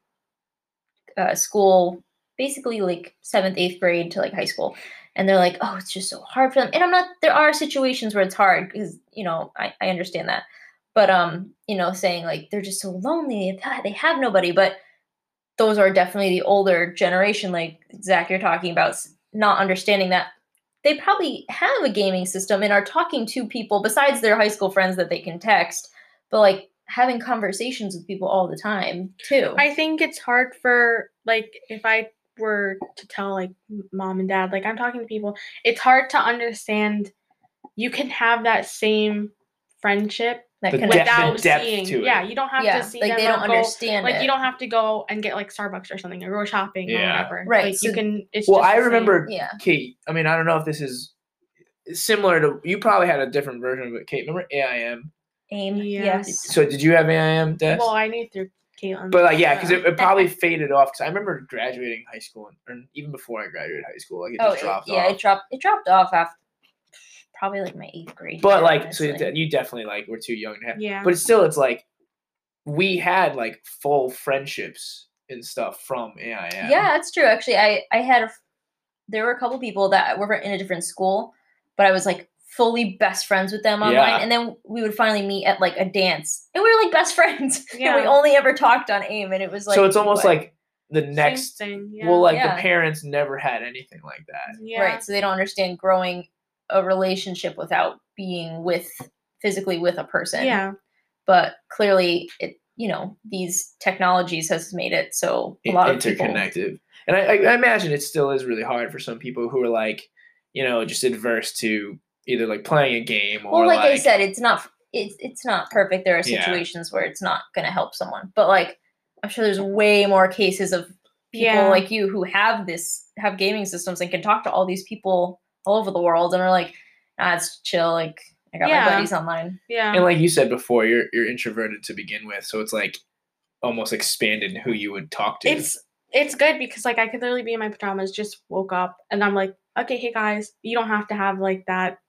uh, school, basically like seventh, eighth grade to like high school. And they're like, oh, it's just so hard for them. And I'm not, there are situations where it's hard because, you know, I, I understand that. But, um, you know, saying like they're just so lonely, they- have nobody. But those are definitely the older generation, like Zach, you're talking about, not understanding that they probably have a gaming system and are talking to people besides their high school friends that they can text, but like having conversations with people all the time too. I think it's hard for like if I were to tell like mom and dad like I'm talking to people, it's hard to understand you can have that same friendship that The kind depth- of the without depth seeing. to it. Yeah, you don't have yeah, to see like them they don't go- understand like it. you don't have to go and get like Starbucks or something or go shopping Yeah. or whatever. Right, Like so- you can it's Well, just I remember yeah. Cait. I mean, I don't know if this is similar to you. Probably had a different version of it, Cait. Remember AIM? AIM. Yes. Yes. So did you have AIM, Des? Well, I knew through Caitlin. but like, yeah, because it, it probably faded off. Because I remember graduating high school, and, or even before I graduated high school, like it Oh, just it- yeah, off. it dropped. It dropped off after probably like my eighth grade. but year, like, so you definitely like were too young to have. yeah. But it's still, it's like we had like full friendships and stuff from AIM. Yeah, that's true. Actually, I I had a, f- there were a couple people that were in a different school, but I was like fully best friends with them online, Yeah. and then we would finally meet at like a dance, and we were like best friends. and we only ever talked on AIM, and it was like so it's almost what? like the Same next. thing. Yeah. Well, like Yeah. the parents never had anything like that. yeah. right, so they don't understand growing a relationship without being with physically with a person. Yeah. but clearly it you know these technologies has made it so a in- lot of people interconnected. And I, I I imagine it still is really hard for some people who are like, you know, just adverse to either like playing a game or well like, like, i said it's not it's it's not perfect there are Yeah. situations where it's not going to help someone but like i'm sure there's way more cases of people Yeah. like you who have this have gaming systems and can talk to all these people all over the world and are like ah, it's chill like i got Yeah. my buddies online Yeah. and like you said before, you're you're introverted to begin with, so it's like almost expanded who you would talk to. it's it's good because like I could literally be in my pajamas, just woke up, and I'm like, okay, hey guys, you don't have to have like that.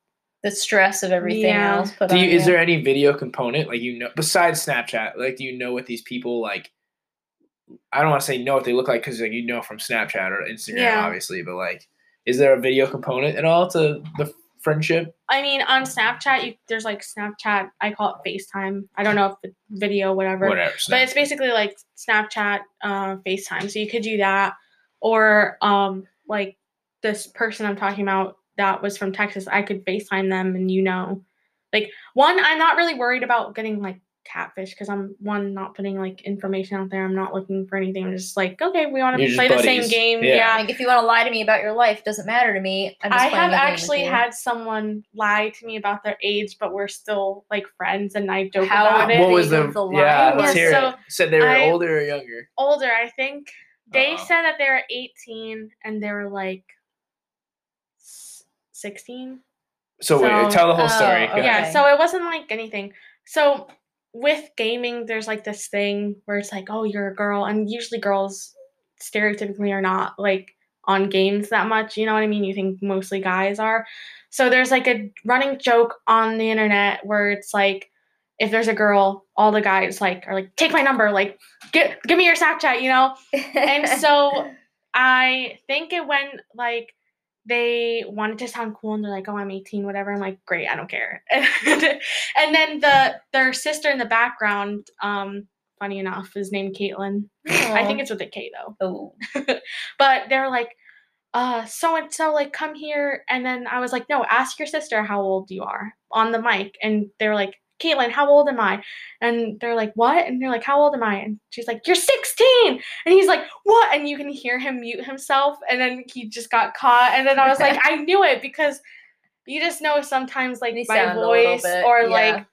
the stress of everything Yeah. else put do on you, is you. there any video component like you know besides Snapchat? Like, do you know what these people like? I don't want to say know what they look like because like you know from Snapchat or Instagram, Yeah. obviously, but like, is there a video component at all to the friendship? I mean, on Snapchat, you, there's like Snapchat. I call it FaceTime. I don't know if the video, whatever. Whatever. But it's basically like Snapchat, uh, FaceTime. So you could do that, or um, like this person I'm talking about that was from Texas. I could FaceTime them, and you know, like one, I'm not really worried about getting like catfish because I'm one not putting like information out there. I'm not looking for anything. I'm just like, okay, we want to play the same game. Yeah. yeah. like if you want to lie to me about your life doesn't matter to me I'm just I have the game with actually had someone lie to me about their age, but we're still like friends, and I joke How about it. what was big the, of the yeah? Let's hear So, it. Said they were I- older or younger. Older, I think. They Uh-oh. said that they were 18 and they were like 16. So, wait, tell the whole story. Oh, Go Yeah, so it wasn't like anything. So with gaming, there's like this thing where it's like, oh, you're a girl, and usually girls stereotypically are not like on games that much. You know what I mean? You think mostly guys are. So there's like a running joke on the internet where it's like, if there's a girl, all the guys like are like, take my number, like, get give me your Snapchat, you know? and so I think it went like they wanted to sound cool and they're like, "Oh, I'm 18, whatever." I'm like, "Great, I don't care." and then the their sister in the background, um, funny enough, is named Caitlin. I think it's with a K though. oh But they're like, uh, so and so, like, come here. And then I was like, no, ask your sister how old you are on the mic. And they're like, Caitlin, how old am I? And they're like, what? And they're like, how old am I? And she's like, you're 16. And he's like, what? And you can hear him mute himself. And then he just got caught. And then I was like, I knew it because you just know sometimes, like, They my sound a little voice bit- or yeah. like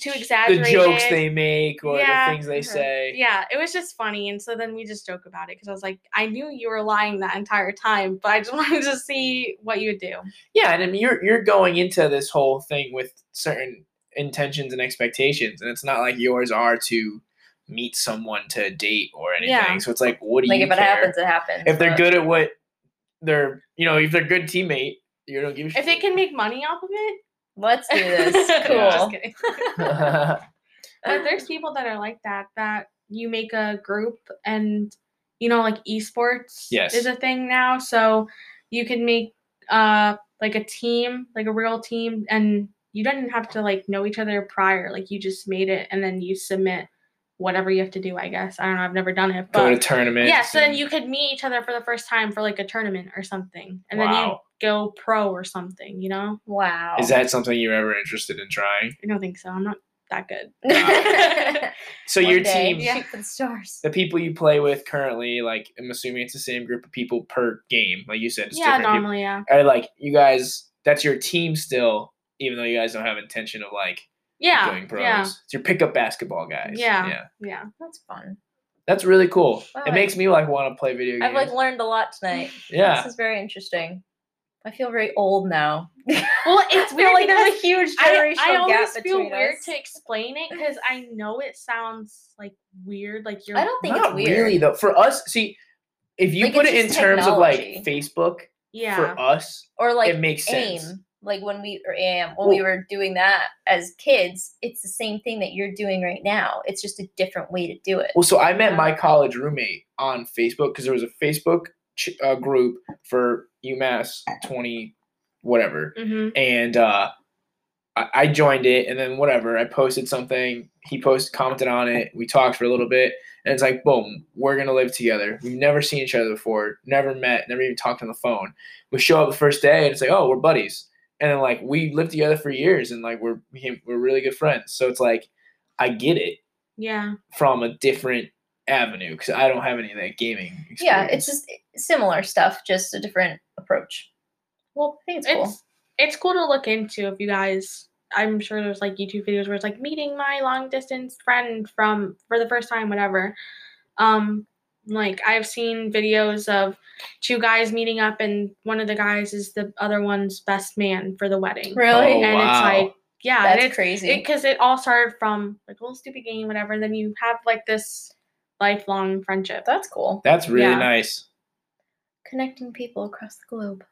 too exaggerated. the jokes they make or Yeah. the things they Mhm. say. Yeah, it was just funny. And so then we just joke about it because I was like, I knew you were lying that entire time, but I just wanted to see what you would do. Yeah, and I mean, you're you're going into this whole thing with certain intentions and expectations, and it's not like yours are to meet someone to date or anything. Yeah. So it's like, what do like you if it happens it happens if they're good at what they're, you know, if they're good teammate, you don't give a shit. If they can make money off of it, let's do this cool Yeah. Just kidding. but there's people that are like that, that you make a group and, you know, like esports Yes. is a thing now. So you can make uh like a team, like a real team, and you don't have to like know each other prior. Like you just made it and then you submit whatever you have to do, I guess. I don't know, I've never done it. But Go to tournaments. Yeah, so then you could meet each other for the first time for like a tournament or something, and then you go pro or something. You know, wow Is that something you're ever interested in trying? I don't think so. I'm not that good. So One your day, team, Yeah. shoot for the stars the people you play with currently, like I'm assuming it's the same group of people per game, like you said. It's yeah, different people. normally, yeah, Are like you guys? That's your team still, even though you guys don't have intention of like yeah, going pros. yeah, It's your pickup basketball guys. Yeah. yeah. yeah. that's fun That's really cool. Wow, it makes me like want to play video games. i've like learned a lot tonight yeah. this is very interesting I feel very old now. Well, it's I weird like there's a huge I, generational I always gap feel weird us. to explain it because I know it sounds like weird, like you're. I don't think Not it's weird. really though. For us, see, if you Like, put it in just terms of like. Facebook, Yeah. for us, or like it makes aim sense. Like when we or am when we were doing that as kids it's the same thing that you're doing right now it's just a different way to do it Well, so I met my college roommate on Facebook because there was a Facebook ch- uh, group for UMass 20, whatever. hmm And uh, I-, I joined it, and then whatever, I posted something. He posted, commented on it. We talked for a little bit, and it's like, boom, we're gonna live together. We've never seen each other before, never met, never even talked on the phone. We show up the first day, and it's like, oh, we're buddies. And then like we lived together for years, and like we're we're really good friends. So it's like, I get it Yeah. from a different avenue because I don't have any of that gaming. Experience. yeah it's just similar stuff just a different approach Well, i think it's cool it's it's cool to look into if you guys. I'm sure there's like YouTube videos where it's like meeting my long distance friend from for the first time, whatever. Um, like I've seen videos of two guys meeting up, and one of the guys is the other one's best man for the wedding. really Oh, and wow. it's like, yeah, that's it's crazy because it, all started from like a little stupid game, whatever. And then you have like this lifelong friendship. that's cool That's really Yeah. nice. connecting people across the globe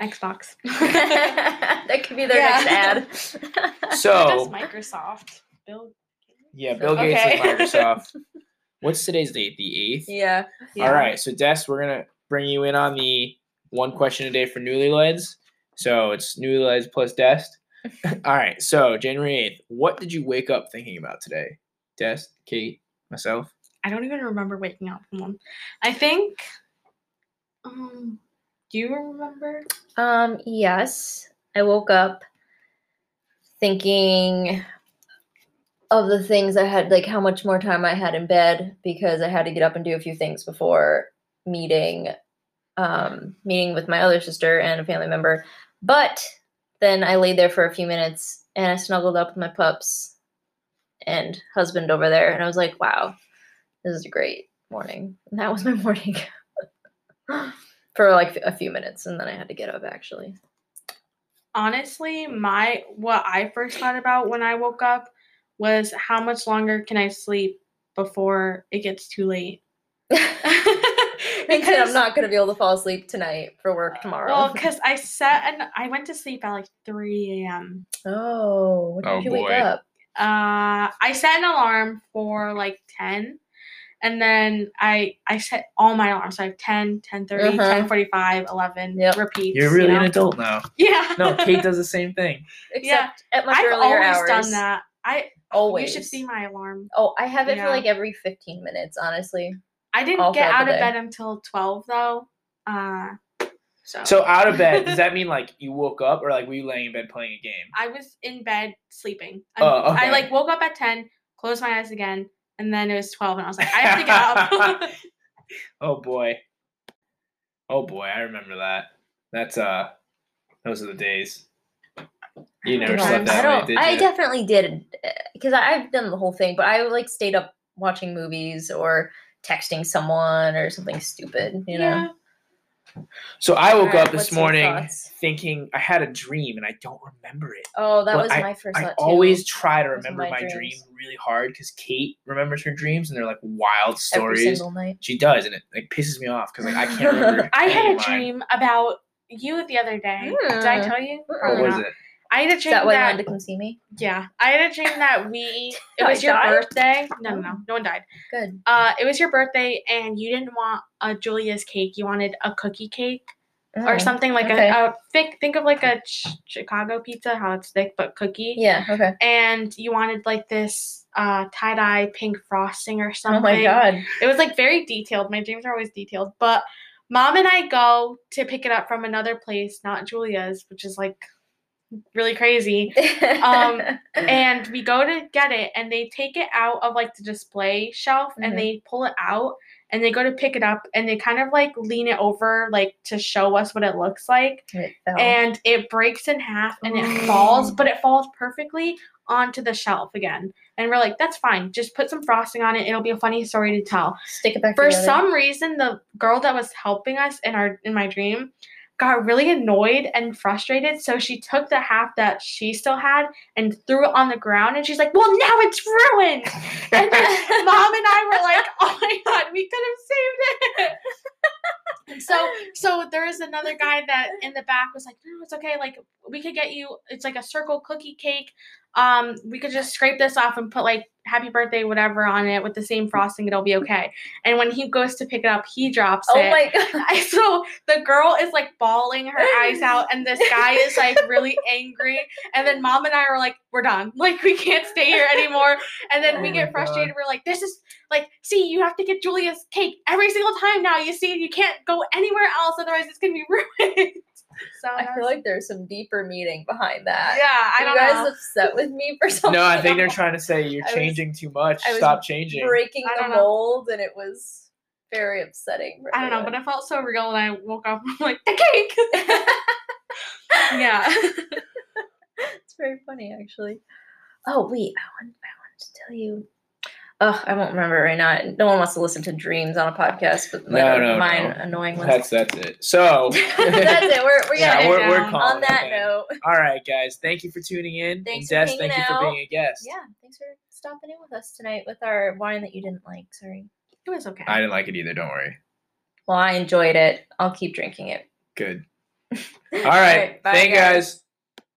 Xbox. that could be their Yeah. next ad So Microsoft. Bill. yeah, Bill Gates and Okay. Microsoft. What's today's date? The eighth. yeah All right. So Des, we're gonna bring you in on the one question a day for newlyweds. So it's newlyweds plus Des. All right. So January eighth. What did you wake up thinking about today? Des, Cait, myself. I don't even remember waking up from one. I think. Um, do you remember? Um, yes. I woke up thinking of the things I had, like how much more time I had in bed because I had to get up and do a few things before meeting, um, meeting with my other sister and a family member. But then I laid there for a few minutes and I snuggled up with my pups and husband over there, and I was like, wow, this is a great morning. And that was my morning. for like a few minutes and then I had to get up actually. Honestly, my what I first thought about when I woke up was how much longer can I sleep before it gets too late? Because I'm not gonna be able to fall asleep tonight for work tomorrow. Well, because I set and I went to sleep at like 3 a.m. oh, what Oh, did you boy. wake up? Uh, I set an alarm for like 10. And then I I set all my alarms. So I have 10, 10 30, Uh-huh. 10 45, 11 Yep. repeats. You're really you an adult now. Yeah. No, Cait does the same thing. Except at much I've earlier always hours. done that. I Always. You should see my alarm. Oh, I have it Yeah. for like every 15 minutes, honestly. I didn't All get out of day. bed until 12 though. Uh so, So out of bed, does that mean like you woke up or like were you laying in bed playing a game? I was in bed sleeping. Oh, okay. I like woke up at 10, closed my eyes again, and then it was 12 and I was like, I have to get up. Oh boy. Oh boy, I remember that. That's uh those are the days. You never slept times. I don't. late, did I definitely did because I've done the whole thing, but I like stayed up watching movies or texting someone or something stupid. You know. So I woke Alright, up this morning thinking I had a dream and I don't remember it. Oh, that Well, was my first I too. always try to remember my my, dreams. dream really hard because Cait remembers her dreams and they're like wild every stories. single night. She does, and it like pisses me off because like I can't remember. I had a mine. dream about you the other day. Did I Hmm. tell you? What What was not. it? I had a Is dream that why you wanted to come see me? yeah, I had a dream that we it I was your died? birthday. No, no, Oh. no, no one died. Good. Uh, it was your birthday, and you didn't want a Julia's cake. You wanted a cookie cake or Oh, something like okay. a, a think think of like a ch- Chicago pizza, how it's thick but cookie. Yeah. Okay. And you wanted like this uh tie dye pink frosting or something. Oh my god. It was like very detailed. My dreams are always detailed. But mom and I go to pick it up from another place, not Julia's, which is like really crazy. Um, And we go to get it, and they take it out of like the display shelf Mhm. and they pull it out and they go to pick it up and they kind of like lean it over like to show us what it looks like. It. And it breaks in half and it Oh. falls, but it falls perfectly onto the shelf again. And we're like, that's fine. Just put some frosting on it. It'll be a funny story to tell Stick it back for together. some reason the girl that was helping us in our in my dream got really annoyed and frustrated. So she took the half that she still had and threw it on the ground. And she's like, Well, now it's ruined. And mom and I were like, Oh my God, we could have saved it. And so so there is another guy that in the back was like, No, it's okay. Like we could get you it's like a circle cookie cake. Um, we could just scrape this off and put like happy birthday, whatever on it with the same frosting, it'll be okay. And when he goes to pick it up, he drops oh it. my god. I- so the girl is like bawling her eyes out, and this guy is like really angry. And then mom and I are like, we're done. Like, we can't stay here anymore. And then Oh we get God. frustrated. We're like, this is like, see, you have to get Julia's cake every single time now. You see, you can't go anywhere else, otherwise, it's gonna be ruined. So I feel like there's some deeper meaning behind that. yeah, I Are don't you guys know. upset with me for something? No, I think they're trying to say you're I was- changing too much. I was Stop changing. breaking the don't know. mold, and it was very upsetting. for I don't know, but everyone. it felt so real, and I woke up I'm like the cake. yeah. it's very funny actually. Oh wait, I want I wanted to tell you. Oh, I won't remember it right now. No one wants to listen to dreams on a podcast, but No, like, no, mine no. annoying ones. That's that's it. So That's it. We're we're yeah, got it we're, we're calling on that then. note. All right, guys. Thank you for tuning in. Thanks and for Des, thank hanging you for being a guest. Yeah, thanks for stopping in with us tonight with our wine that you didn't like. Sorry. It was okay. I didn't like it either. Don't worry. Well, I enjoyed it. I'll keep drinking it. Good. All right. bye, Thank you guys. guys.